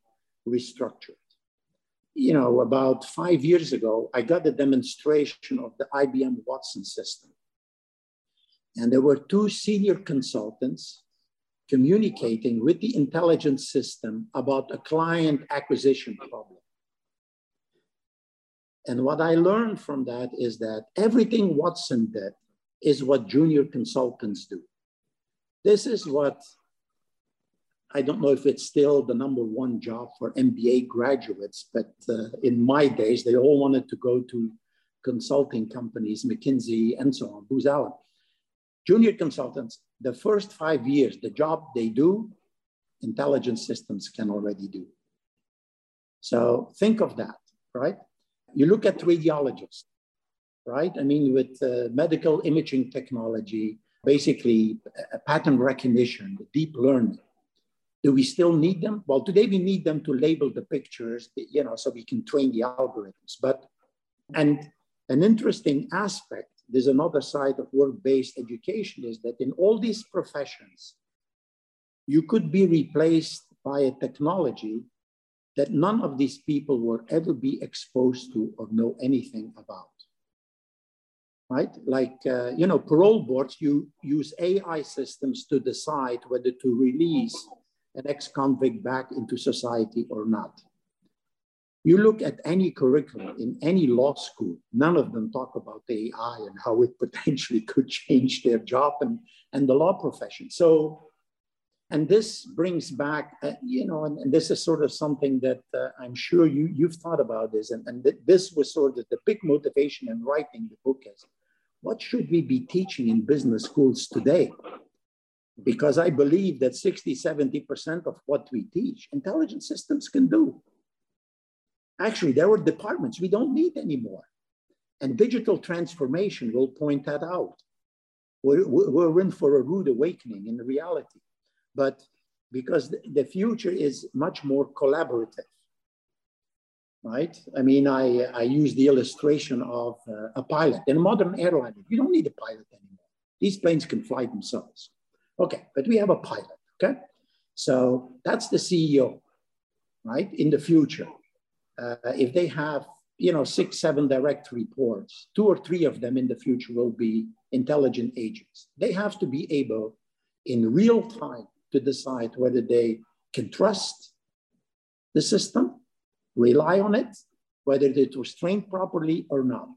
restructured. You know about five years ago i got a demonstration of the ibm watson system and there were two senior consultants communicating with the intelligence system about a client acquisition problem. And what I learned from that is that everything Watson did is what junior consultants do. This is what I don't know if it's still the number one job for MBA graduates, but uh, in my days, they all wanted to go to consulting companies, McKinsey, and so on, Booz Allen. Junior consultants, the first five years, the job they do, intelligence systems can already do. So think of that, right? You look at radiologists, right? I mean, with uh, medical imaging technology, basically a pattern recognition, deep learning. Do we still need them? Well, today we need them to label the pictures, you know, so we can train the algorithms. But, and an interesting aspect there's another side of work-based education is that in all these professions, you could be replaced by a technology that none of these people will ever be exposed to or know anything about. Right? Like, uh, you know, parole boards, you use AI systems to decide whether to release an ex convict back into society or not. You look at any curriculum in any law school, none of them talk about AI and how it potentially could change their job and, and the law profession. So and this brings back, uh, you know, and, and, this is sort of something that uh, I'm sure you, you've thought about this. And, and th- this was sort of the big motivation in writing the book is what should we be teaching in business schools today? Because I believe that 60, 70% of what we teach, intelligent systems can do. Actually, there were departments we don't need anymore. And digital transformation will point that out. We're, we're in for a rude awakening in reality but because the future is much more collaborative, right? I mean, I, I use the illustration of uh, a pilot. In a modern airline, you don't need a pilot anymore. These planes can fly themselves. Okay, but we have a pilot, okay? So that's the CEO, right? In the future, uh, if they have, you know, six, seven direct reports, two or three of them in the future will be intelligent agents. They have to be able in real time to decide whether they can trust the system, rely on it, whether it was trained properly or not.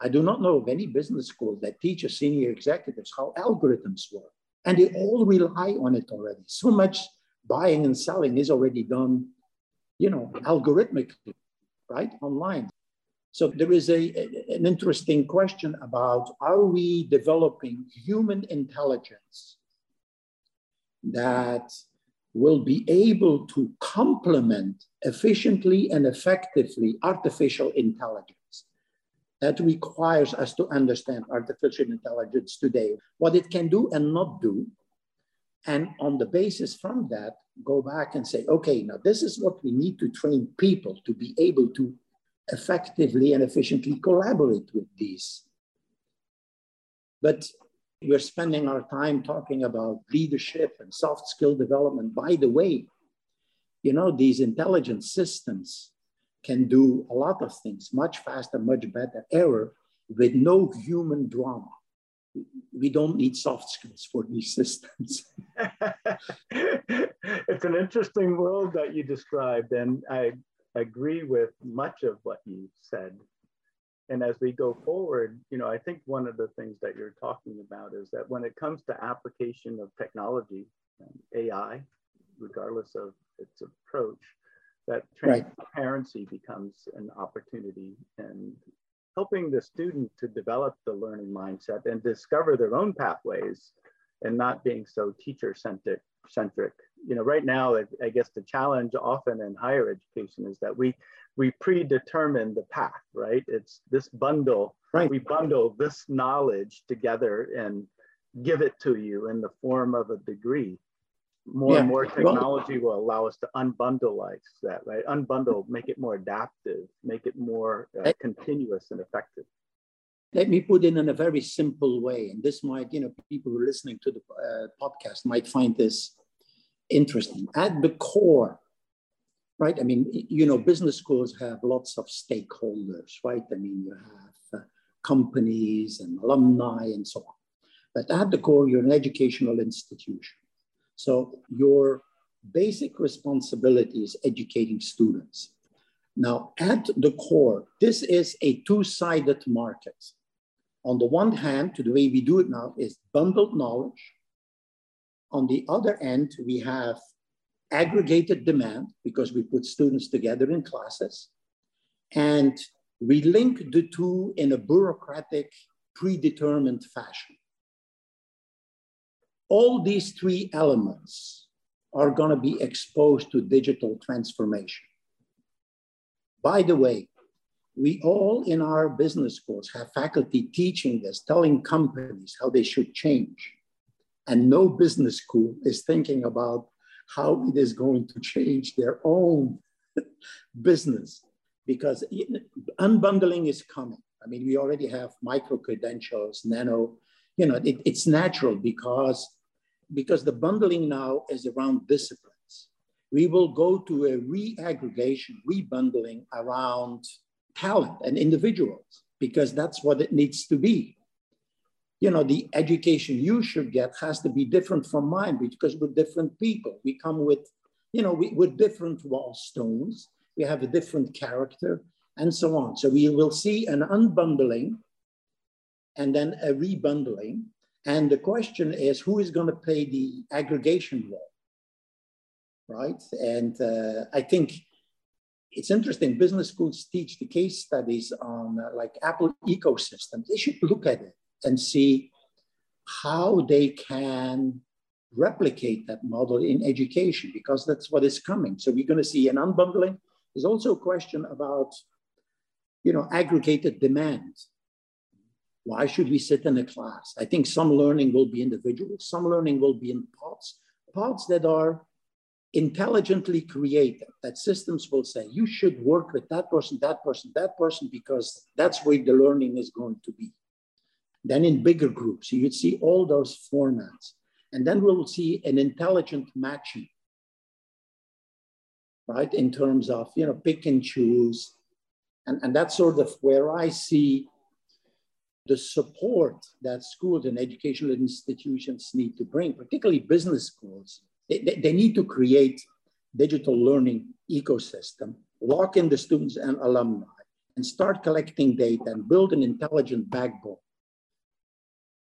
I do not know of any business school that teaches senior executives how algorithms work. And they all rely on it already. So much buying and selling is already done, you know, algorithmically, right? Online. So there is a, an interesting question about are we developing human intelligence that will be able to complement efficiently and effectively artificial intelligence. That requires us to understand artificial intelligence today, what it can do and not do. And on the basis from that, go back and say, okay, now this is what we need to train people to be able to effectively and efficiently collaborate with these. But we're spending our time talking about leadership and soft skill development. By the way, you know, these intelligent systems can do a lot of things much faster, much better, error with no human drama. We don't need soft skills for these systems. it's an interesting world that you described, and I agree with much of what you said and as we go forward, you know, I think one of the things that you're talking about is that when it comes to application of technology, AI, regardless of its approach, that transparency right. becomes an opportunity and helping the student to develop the learning mindset and discover their own pathways and not being so teacher centric centric you know right now i guess the challenge often in higher education is that we we predetermine the path, right? It's this bundle, right. we bundle this knowledge together and give it to you in the form of a degree. More yeah. and more technology well, will allow us to unbundle that, right? Unbundle, make it more adaptive, make it more uh, continuous and effective. Let me put it in a very simple way, and this might, you know, people who are listening to the uh, podcast might find this interesting. At the core right? I mean, you know, business schools have lots of stakeholders, right? I mean, you have uh, companies and alumni and so on. But at the core, you're an educational institution. So your basic responsibility is educating students. Now, at the core, this is a two-sided market. On the one hand, to the way we do it now is bundled knowledge. On the other end, we have aggregated demand because we put students together in classes and we link the two in a bureaucratic, predetermined fashion. All these three elements are going to be exposed to digital transformation. By the way, we all in our business schools have faculty teaching this, telling companies how they should change. And no business school is thinking about how it is going to change their own business because unbundling is coming. I mean, we already have micro credentials, nano, you know, it, it's natural because, because the bundling now is around disciplines. we will go to a re-aggregation, rebundling around talent and individuals because that's what it needs to be. You know, the education you should get has to be different from mine because we're different people. We come with, you know, we, we're different wall stones. We have a different character and so on. So we will see an unbundling and then a rebundling. And the question is, who is going to play the aggregation role? Right? And uh, I think it's interesting. Business schools teach the case studies on uh, like Apple ecosystem. They should look at it and see how they can replicate that model in education because that's what is coming. So we're going to see an unbundling. There's also a question about, you know, aggregated demand. Why should we sit in a class? I think some learning will be individual, some learning will be in pods, pods that are intelligently created, that systems will say, you should work with that person, that person, that person, because that's where the learning is going to be. Then in bigger groups, you'd see all those formats. And then we'll see an intelligent matching, right? In terms of, you know, pick and choose. And, and that's sort of where I see the support that schools and educational institutions need to bring, particularly business schools. They, they, need to create digital learning ecosystem, lock in the students and alumni, and start collecting data and build an intelligent backbone,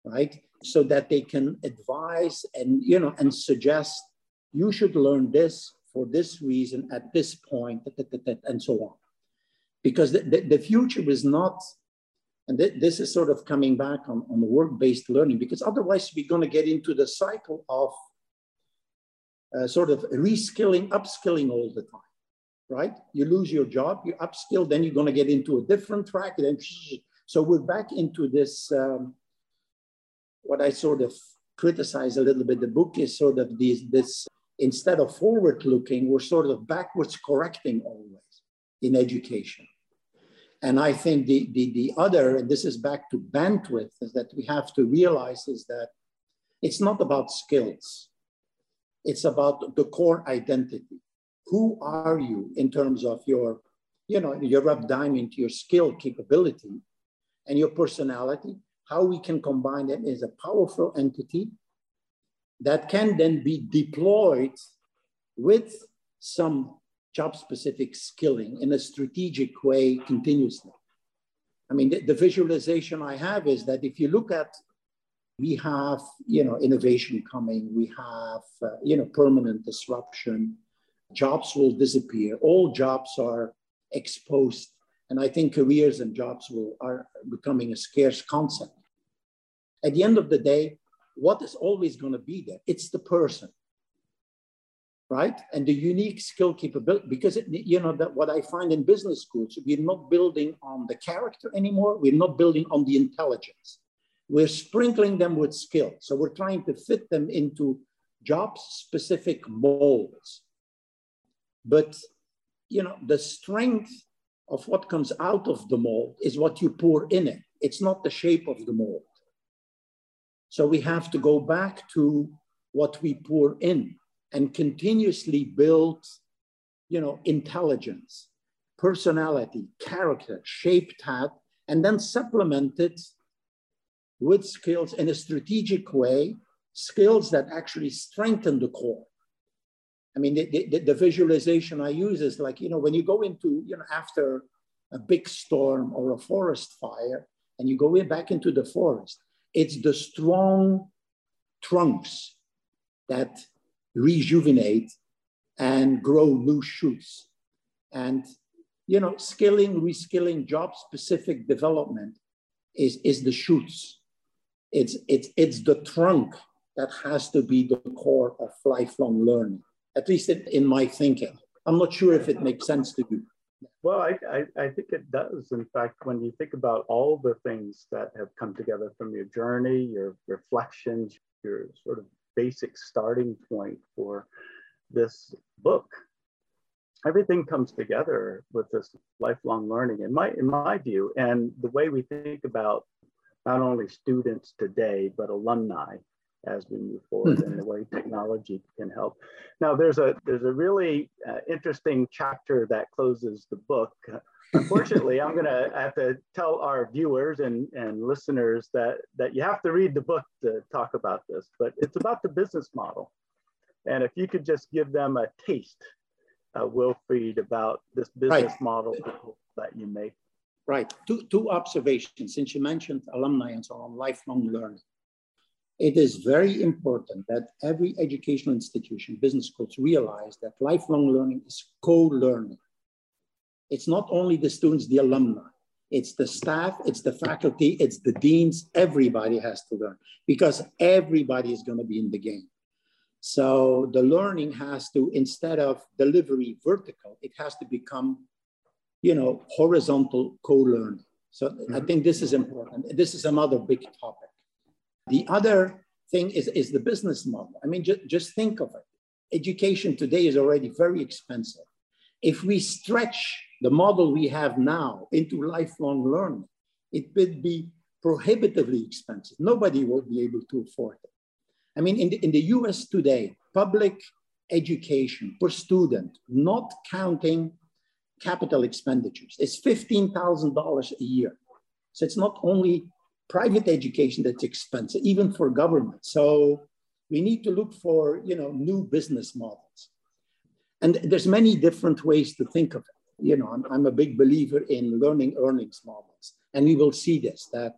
right? So that they can advise and, you know, and suggest, you should learn this for this reason at this point, and so on. Because the, the, the future is not and th this is sort of coming back on, on work-based learning because otherwise we're going to get into the cycle of uh, sort of reskilling, upskilling all the time, right? You lose your job, you upskill, then you're going to get into a different track. Then, so we're back into this, um, what I sort of criticize a little bit. The book is sort of this, this instead of forward looking, we're sort of backwards correcting always in education. And I think the, the, the other, and this is back to bandwidth, is that we have to realize is that it's not about skills. It's about the core identity. Who are you in terms of your, you know, your rough diamond, your skill capability and your personality, how we can combine as a powerful entity that can then be deployed with some job specific skilling in a strategic way continuously. I mean, the, the, visualization I have is that if you look at, we have, you know, innovation coming, we have, uh, you know, permanent disruption, jobs will disappear, all jobs are exposed. And I think careers and jobs will are becoming a scarce concept. At the end of the day, what is always going to be there? It's the person right? And the unique skill capability, because it, you know that what I find in business schools, we're not building on the character anymore. We're not building on the intelligence. We're sprinkling them with skill. So we're trying to fit them into job-specific molds. But you know, the strength of what comes out of the mold is what you pour in it. It's not the shape of the mold. So we have to go back to what we pour in and continuously build, you know, intelligence, personality, character, shape that, and then supplement it with skills in a strategic way, skills that actually strengthen the core. I mean, the, the, the, visualization I use is like, you know, when you go into, you know, after a big storm or a forest fire, and you go back into the forest, it's the strong trunks that rejuvenate and grow new shoots. And, you know, skilling, reskilling, job specific development is, is the shoots. It's, it's, it's the trunk that has to be the core of lifelong learning, at least in, in my thinking. I'm not sure if it makes sense to you. Well, I, I, I, think it does. In fact, when you think about all the things that have come together from your journey, your reflections, your sort of basic starting point for this book. Everything comes together with this lifelong learning, in my in my view, and the way we think about not only students today but alumni as we move forward and the way technology can help. Now, there's a there's a really uh, interesting chapter that closes the book. Unfortunately, I'm going to have to tell our viewers and, and listeners that, that you have to read the book to talk about this, but it's about the business model. And if you could just give them a taste, uh, Wilfried, about this business right. model that you make. Right. Two, two observations. Since you mentioned alumni and so on, lifelong learning. It is very important that every educational institution, business schools, realize that lifelong learning is co-learning. It's not only the students, the alumni, it's the staff, it's the faculty, it's the deans, everybody has to learn because everybody is going to be in the game. So the learning has to, instead of delivery vertical, it has to become, you know, horizontal co-learning. So mm-hmm. I think this is important. This is another big topic. The other thing is, is the business model. I mean, ju- just think of it. Education today is already very expensive. If we stretch the model we have now into lifelong learning, it would be prohibitively expensive. Nobody will be able to afford it. I mean, in the, in the US today, public education per student, not counting capital expenditures, is $15,000 a year. So it's not only private education that's expensive, even for government. So we need to look for, you know, new business models. And there's many different ways to think of it. You know, I'm, I'm a big believer in learning earnings models. And we will see this, that,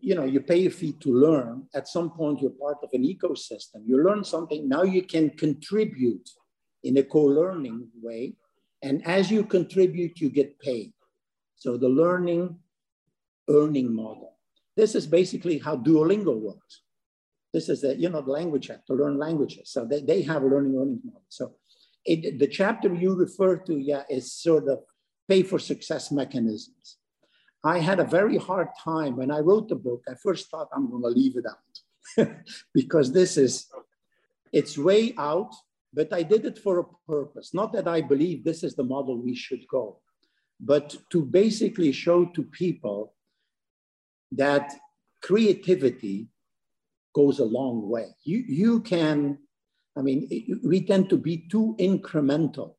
you know, you pay a fee to learn. At some point, you're part of an ecosystem. You learn something, now you can contribute in a co-learning way. And as you contribute, you get paid. So the learning earning model. This is basically how Duolingo works. This is the, you know, the language app to learn languages. So they, they have a learning earning model. So it, the chapter you refer to, yeah, is sort of pay for success mechanisms. I had a very hard time when I wrote the book. I first thought I'm going to leave it out because this is, it's way out, but I did it for a purpose. Not that I believe this is the model we should go, but to basically show to people that creativity goes a long way. You, you can, I mean, we tend to be too incremental.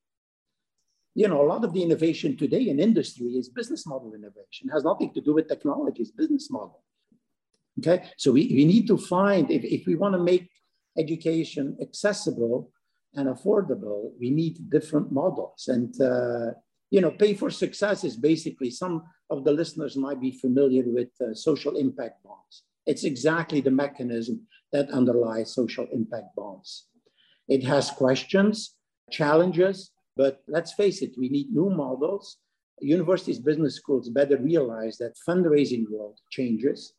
You know, a lot of the innovation today in industry is business model innovation, it has nothing to do with technology, it's business model. Okay, so we, we need to find, if, if we want to make education accessible and affordable, we need different models. And, uh, you know, pay for success is basically some of the listeners might be familiar with uh, social impact bonds. It's exactly the mechanism that underlies social impact bonds. It has questions, challenges, but let's face it, we need new models. Universities, business schools better realize that fundraising world changes.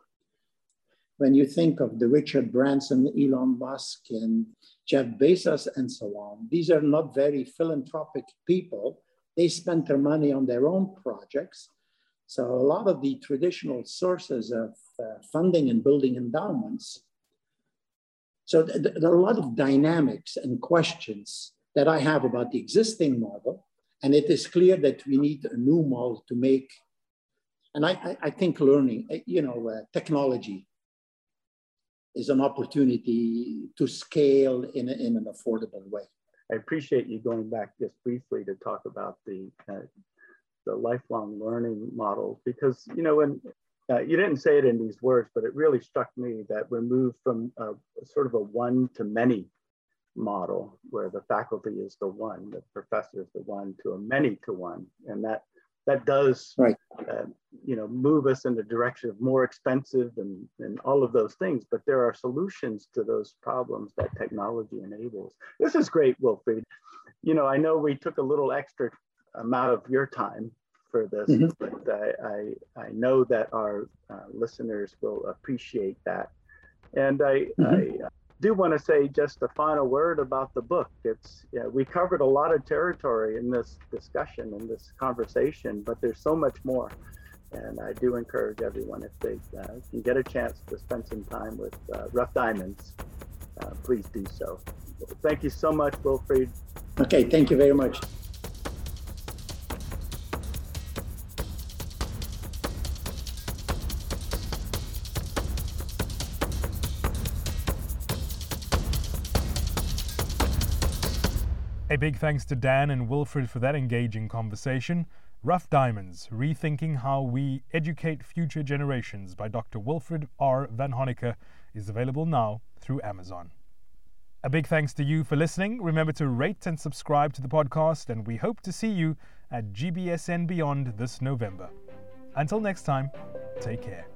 When you think of the Richard Branson, Elon Musk, and Jeff Bezos, and so on, these are not very philanthropic people. They spend their money on their own projects so a lot of the traditional sources of uh, funding and building endowments. So th- th- there are a lot of dynamics and questions that I have about the existing model. And it is clear that we need a new model to make, and I, I, I think learning, uh, you know, uh, technology is an opportunity to scale in, a, in an affordable way. I appreciate you going back just briefly to talk about the uh, the lifelong learning model because you know when uh, you didn't say it in these words but it really struck me that we're moved from a, sort of a one to many model where the faculty is the one the professor is the one to a many to one. And that that does right. uh, you know move us in the direction of more expensive and, and all of those things. But there are solutions to those problems that technology enables. This is great wilfried. You know i know we took a little extra amount of your time for this, mm-hmm. but I, I, I, know that our uh, listeners will appreciate that. And I, mm-hmm. I do want to say just a final word about the book. It's yeah, we covered a lot of territory in this discussion in this conversation, but there's so much more. And I do encourage everyone if they uh, can get a chance to spend some time with uh, Rough Diamonds, uh, please do so. Thank you so much, Wilfried. Okay, thank you very much. A big thanks to Dan and Wilfried for that engaging conversation. Rough Diamonds Rethinking How We Educate Future Generations by Dr. Wilfried R. Vanhonacker is available now through Amazon. A big thanks to you for listening. Remember to rate and subscribe to the podcast, and we hope to see you at GBSN Beyond this November. Until next time, take care.